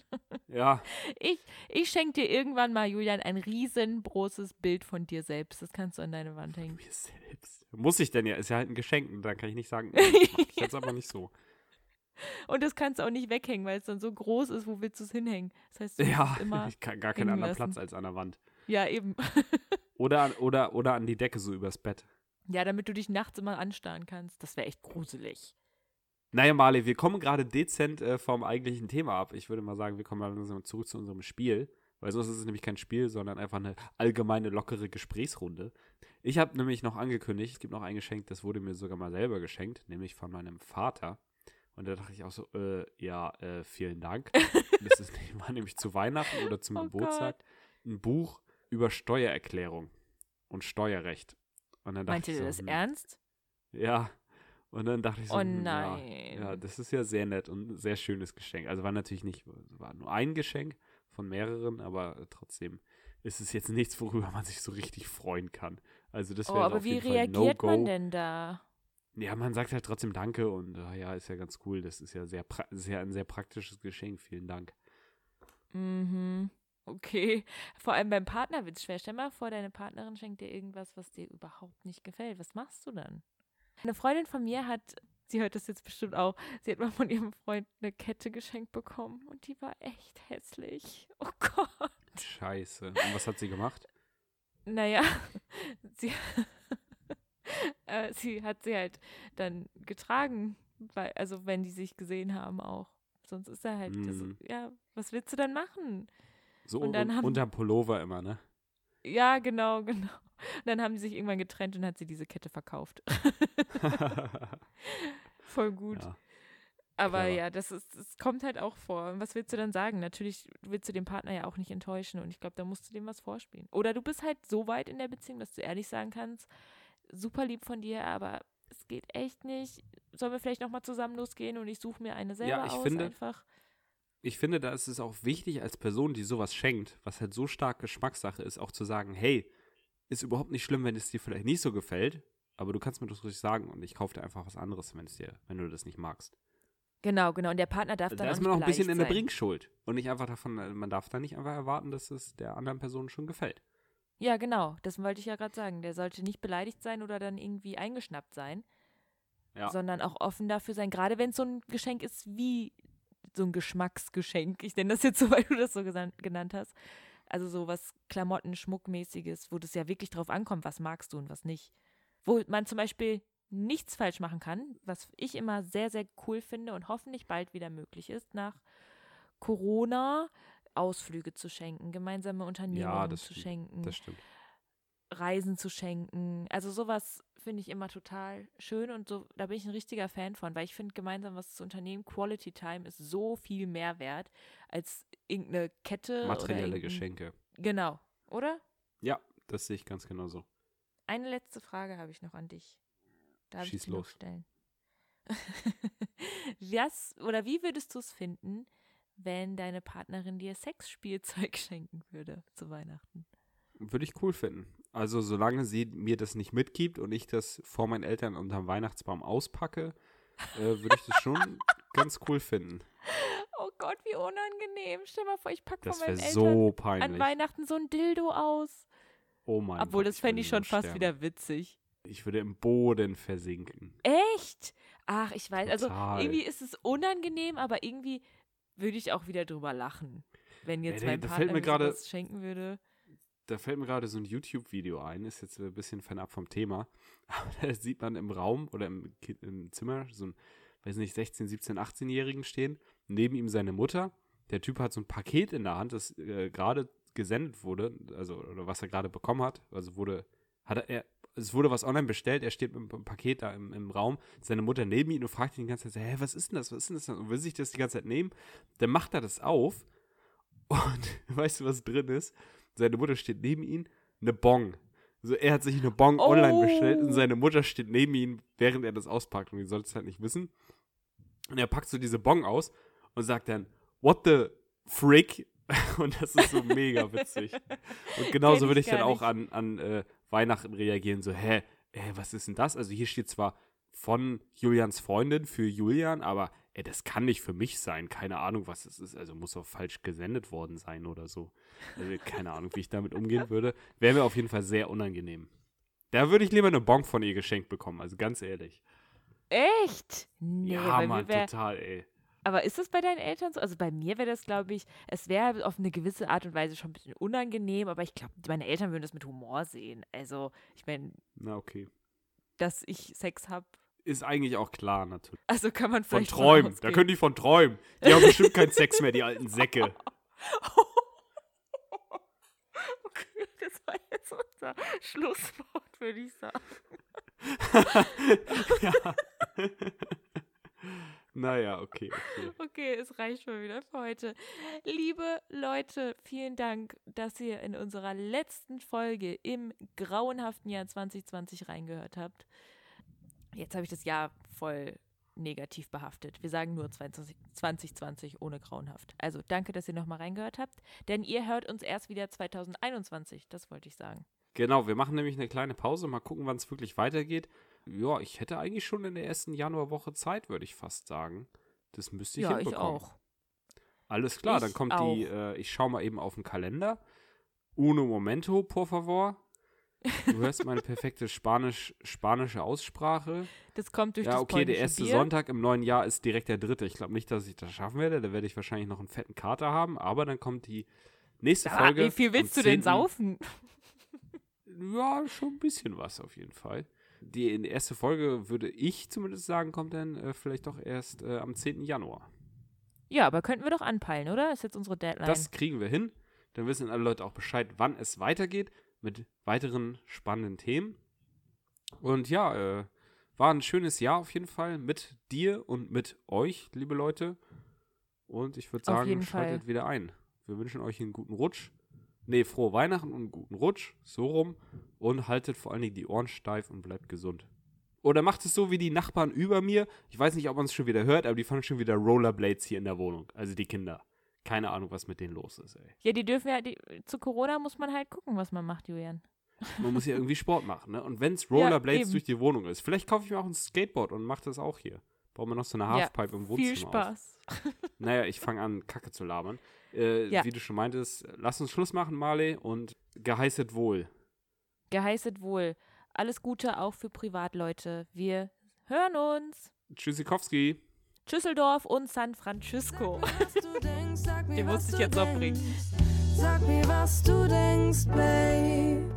ja, Ich, ich schenke dir irgendwann mal, Julian, ein riesengroßes Bild von dir selbst. Das kannst du an deine Wand hängen. mir selbst. Muss ich denn ja? Ist ja halt ein Geschenk. und Da kann ich nicht sagen, nee, das mach ich jetzt aber nicht so. Und das kannst du auch nicht weghängen, weil es dann so groß ist. Wo willst du es hinhängen? Das heißt, du Ja, immer. ich kann gar keinen anderen lassen. Platz als an der Wand. Ja, eben. Oder, an- oder, oder an die Decke, so übers Bett. Ja, damit du dich nachts immer anstarren kannst. Das wäre echt gruselig. Naja, Marley, wir kommen gerade dezent äh, vom eigentlichen Thema ab. Ich würde mal sagen, wir kommen mal langsam zurück zu unserem Spiel. Weil sonst ist es nämlich kein Spiel, sondern einfach eine allgemeine, lockere Gesprächsrunde. Ich habe nämlich noch angekündigt, es gibt noch ein Geschenk, das wurde mir sogar mal selber geschenkt, nämlich von meinem Vater. Und da dachte ich auch so, äh, ja, äh, vielen Dank. das ist, war nämlich zu Weihnachten oder zum Oh Geburtstag ein Buch über Steuererklärung und Steuerrecht. Und dann dachte Meint ihr ich so, das hm, ernst? Ja. Und dann dachte ich so, Oh hm, ja, nein. ja, das ist ja sehr nett und ein sehr schönes Geschenk. Also war natürlich nicht, war nur ein Geschenk von mehreren, aber trotzdem ist es jetzt nichts, worüber man sich so richtig freuen kann. Also das Oh, wäre aber auf wie jeden Fall reagiert No-Go. man denn da? Ja, man sagt halt trotzdem Danke und äh, ja, ist ja ganz cool. Das ist ja sehr, ja ein sehr praktisches Geschenk. Vielen Dank. Mhm. Okay. Vor allem beim Partner wird es schwer. Stell mal vor, deine Partnerin schenkt dir irgendwas, was dir überhaupt nicht gefällt. Was machst du dann? Eine Freundin von mir hat, sie hört das jetzt bestimmt auch, sie hat mal von ihrem Freund eine Kette geschenkt bekommen und die war echt hässlich. Oh Gott. Scheiße. Und was hat sie gemacht? Naja, sie, äh, sie hat sie halt dann getragen, weil, also wenn die sich gesehen haben auch. Sonst ist er halt, das, Mhm. ja, was willst du dann machen? So Und dann haben- unterm Pullover immer, ne? Ja, genau, genau. Und dann haben die sich irgendwann getrennt und hat sie diese Kette verkauft. Voll gut. ja. Aber clever. ja, das ist, das kommt halt auch vor. Und was willst du dann sagen? Natürlich willst du den Partner ja auch nicht enttäuschen und ich glaube, da musst du dem was vorspielen. Oder du bist halt so weit in der Beziehung, dass du ehrlich sagen kannst, super lieb von dir, aber es geht echt nicht. Sollen wir vielleicht nochmal zusammen losgehen und ich suche mir eine selber ich aus finde- einfach? ich finde, da ist es auch wichtig, als Person, die sowas schenkt, was halt so stark Geschmackssache ist, auch zu sagen, hey, ist überhaupt nicht schlimm, wenn es dir vielleicht nicht so gefällt, aber du kannst mir das ruhig sagen und ich kaufe dir einfach was anderes, wenn es dir, wenn du das nicht magst. Genau, genau. Und der Partner darf dann Da ist man auch ein bisschen in der. Bringschuld und nicht einfach davon, man darf da nicht einfach erwarten, dass es der anderen Person schon gefällt. Ja, genau. Das wollte ich ja gerade sagen. Der sollte nicht beleidigt sein oder dann irgendwie eingeschnappt sein, Ja. sondern auch offen dafür sein. Gerade wenn es so ein Geschenk ist wie so ein Geschmacksgeschenk. Ich nenne das jetzt so, weil du das so genannt hast. Also so was Klamotten, Schmuckmäßiges, wo das ja wirklich drauf ankommt, was magst du und was nicht. Wo man zum Beispiel nichts falsch machen kann, was ich immer sehr, sehr cool finde und hoffentlich bald wieder möglich ist, nach Corona Ausflüge zu schenken, gemeinsame Unternehmungen das zu stimmt. schenken. Das stimmt. Reisen zu schenken. Also sowas finde ich immer total schön und so, da bin ich ein richtiger Fan von, weil ich finde, gemeinsam was zu unternehmen, Quality Time ist so viel mehr wert als irgendeine Kette. Materielle Geschenke. Genau, oder? Ja, das sehe ich ganz genauso. Eine letzte Frage habe ich noch an dich. Darf Schieß ich los. stellen? Was oder wie würdest du es finden, wenn deine Partnerin dir Sexspielzeug schenken würde zu Weihnachten? Würde ich cool finden. Also solange sie mir das nicht mitgibt und ich das vor meinen Eltern unterm Weihnachtsbaum auspacke, äh, würde ich das schon ganz cool finden. Oh Gott, wie unangenehm. Stell mal vor, ich packe wäre meinen Eltern so an. Weihnachten so ein Dildo aus. Oh mein Obwohl, Gott, das fände ich schon so fast sterben. wieder witzig. Ich würde im Boden versinken. Echt? Ach, ich weiß. Also Total. irgendwie ist es unangenehm, aber irgendwie würde ich auch wieder drüber lachen. Wenn jetzt da- mein Partner mir gerade- sowas schenken würde. Da fällt mir gerade so ein YouTube-Video ein, ist jetzt ein bisschen fernab vom Thema. Aber da sieht man im Raum oder im, im Zimmer so ein, weiß nicht, 16, 17, 18-Jährigen stehen. Neben ihm seine Mutter. Der Typ hat so ein Paket in der Hand, das äh, gerade gesendet wurde, also oder was er gerade bekommen hat. Also wurde, hat er, er, es wurde was online bestellt, er steht mit dem Paket da im, im Raum, seine Mutter neben ihm und fragt ihn die ganze Zeit, hä, was ist denn das, was ist denn das? Und will sich das die ganze Zeit nehmen. Dann macht er das auf und weißt du, was drin ist? Seine Mutter steht neben ihm, eine Bong. So, er hat sich eine Bon online bestellt und Oh. seine Mutter steht neben ihm, während er das auspackt und die soll es halt nicht wissen. Und er packt so diese Bon aus und sagt dann, what the frick? Und das ist so mega witzig. Und genauso würde ich dann auch an, an äh, Weihnachten reagieren, so, hä, äh, was ist denn das? Also hier steht zwar von Julians Freundin für Julian, aber ey, das kann nicht für mich sein. Keine Ahnung, was es ist. Also muss auch falsch gesendet worden sein oder so. Also keine Ahnung, wie ich damit umgehen würde. Wäre mir auf jeden Fall sehr unangenehm. Da würde ich lieber eine Bon von ihr geschenkt bekommen, also ganz ehrlich. Echt? Nee, ja, Mann, wär, total, ey. Aber ist das bei deinen Eltern so? Also bei mir wäre das, glaube ich, es wäre auf eine gewisse Art und Weise schon ein bisschen unangenehm, aber ich glaube, meine Eltern würden das mit Humor sehen. Also, ich meine, Na, okay. dass ich Sex habe, Ist eigentlich auch klar, natürlich. also kann man Von vielleicht träumen. Da können die von träumen. Die haben bestimmt keinen Sex mehr, die alten Säcke. Okay, das war jetzt unser Schlusswort, würde ich sagen. ja. naja, okay, okay. Okay, es reicht schon wieder für heute. Liebe Leute, vielen Dank, dass ihr in unserer letzten Folge im grauenhaften Jahr 2020 reingehört habt. Jetzt habe ich das Jahr voll negativ behaftet. Wir sagen nur 20, 2020 ohne grauenhaft. Also danke, dass ihr nochmal reingehört habt, denn ihr hört uns erst wieder 2021, das wollte ich sagen. Genau, wir machen nämlich eine kleine Pause, mal gucken, wann es wirklich weitergeht. Ja, ich hätte eigentlich schon in der ersten Januarwoche Zeit, würde ich fast sagen. Das müsste ich ja, hinbekommen. ich auch. Alles klar, dann Ich kommt die, äh, ich schaue mal eben auf den Kalender. Uno momento, por favor. Du hörst meine perfekte Spanisch, spanische Aussprache. Das kommt durch ja, das okay, der erste Bier. Sonntag im neuen Jahr ist direkt der dritte. Ich glaube nicht, dass ich das schaffen werde. Da werde ich wahrscheinlich noch einen fetten Kater haben. Aber dann kommt die nächste Ah, Folge. wie viel willst du denn 10.. saufen? Ja, schon ein bisschen was auf jeden Fall. Die erste Folge, würde ich zumindest sagen, kommt dann äh, vielleicht doch erst äh, am 10. Januar. Ja, aber könnten wir doch anpeilen, oder? Ist jetzt unsere Deadline. Das kriegen wir hin. Dann wissen alle Leute auch Bescheid, wann es weitergeht mit weiteren spannenden Themen. Und ja, äh, war ein schönes Jahr auf jeden Fall mit dir und mit euch, liebe Leute. Und ich würde sagen, schaltet Fall. wieder ein. Wir wünschen euch einen guten Rutsch. Nee, frohe Weihnachten und einen guten Rutsch. So rum. Und haltet vor allen Dingen die Ohren steif und bleibt gesund. Oder macht es so wie die Nachbarn über mir. Ich weiß nicht, ob man es schon wieder hört, aber die fangen schon wieder Rollerblades hier in der Wohnung. Also die Kinder. Keine Ahnung, was mit denen los ist, ey. Ja, die dürfen ja, die, zu Corona muss man halt gucken, was man macht, Julian. Man muss ja irgendwie Sport machen, ne? Und wenn es Ja, Rollerblades eben. durch die Wohnung ist, vielleicht kaufe ich mir auch ein Skateboard und mache das auch hier. Bauen wir noch so eine Halfpipe im Wohnzimmer Viel Spaß. auf. Naja, ich fange an, Kacke zu labern. Äh, Ja. Wie du schon meintest, lass uns Schluss machen, Marley, und geheißet wohl. Geheißet wohl. Alles Gute auch für Privatleute. Wir hören uns. Tschüssikowski. Düsseldorf und San Francisco. Was du denkst, sag mir, Den musste ich jetzt noch bringen. Sag mir, was du denkst, Babe.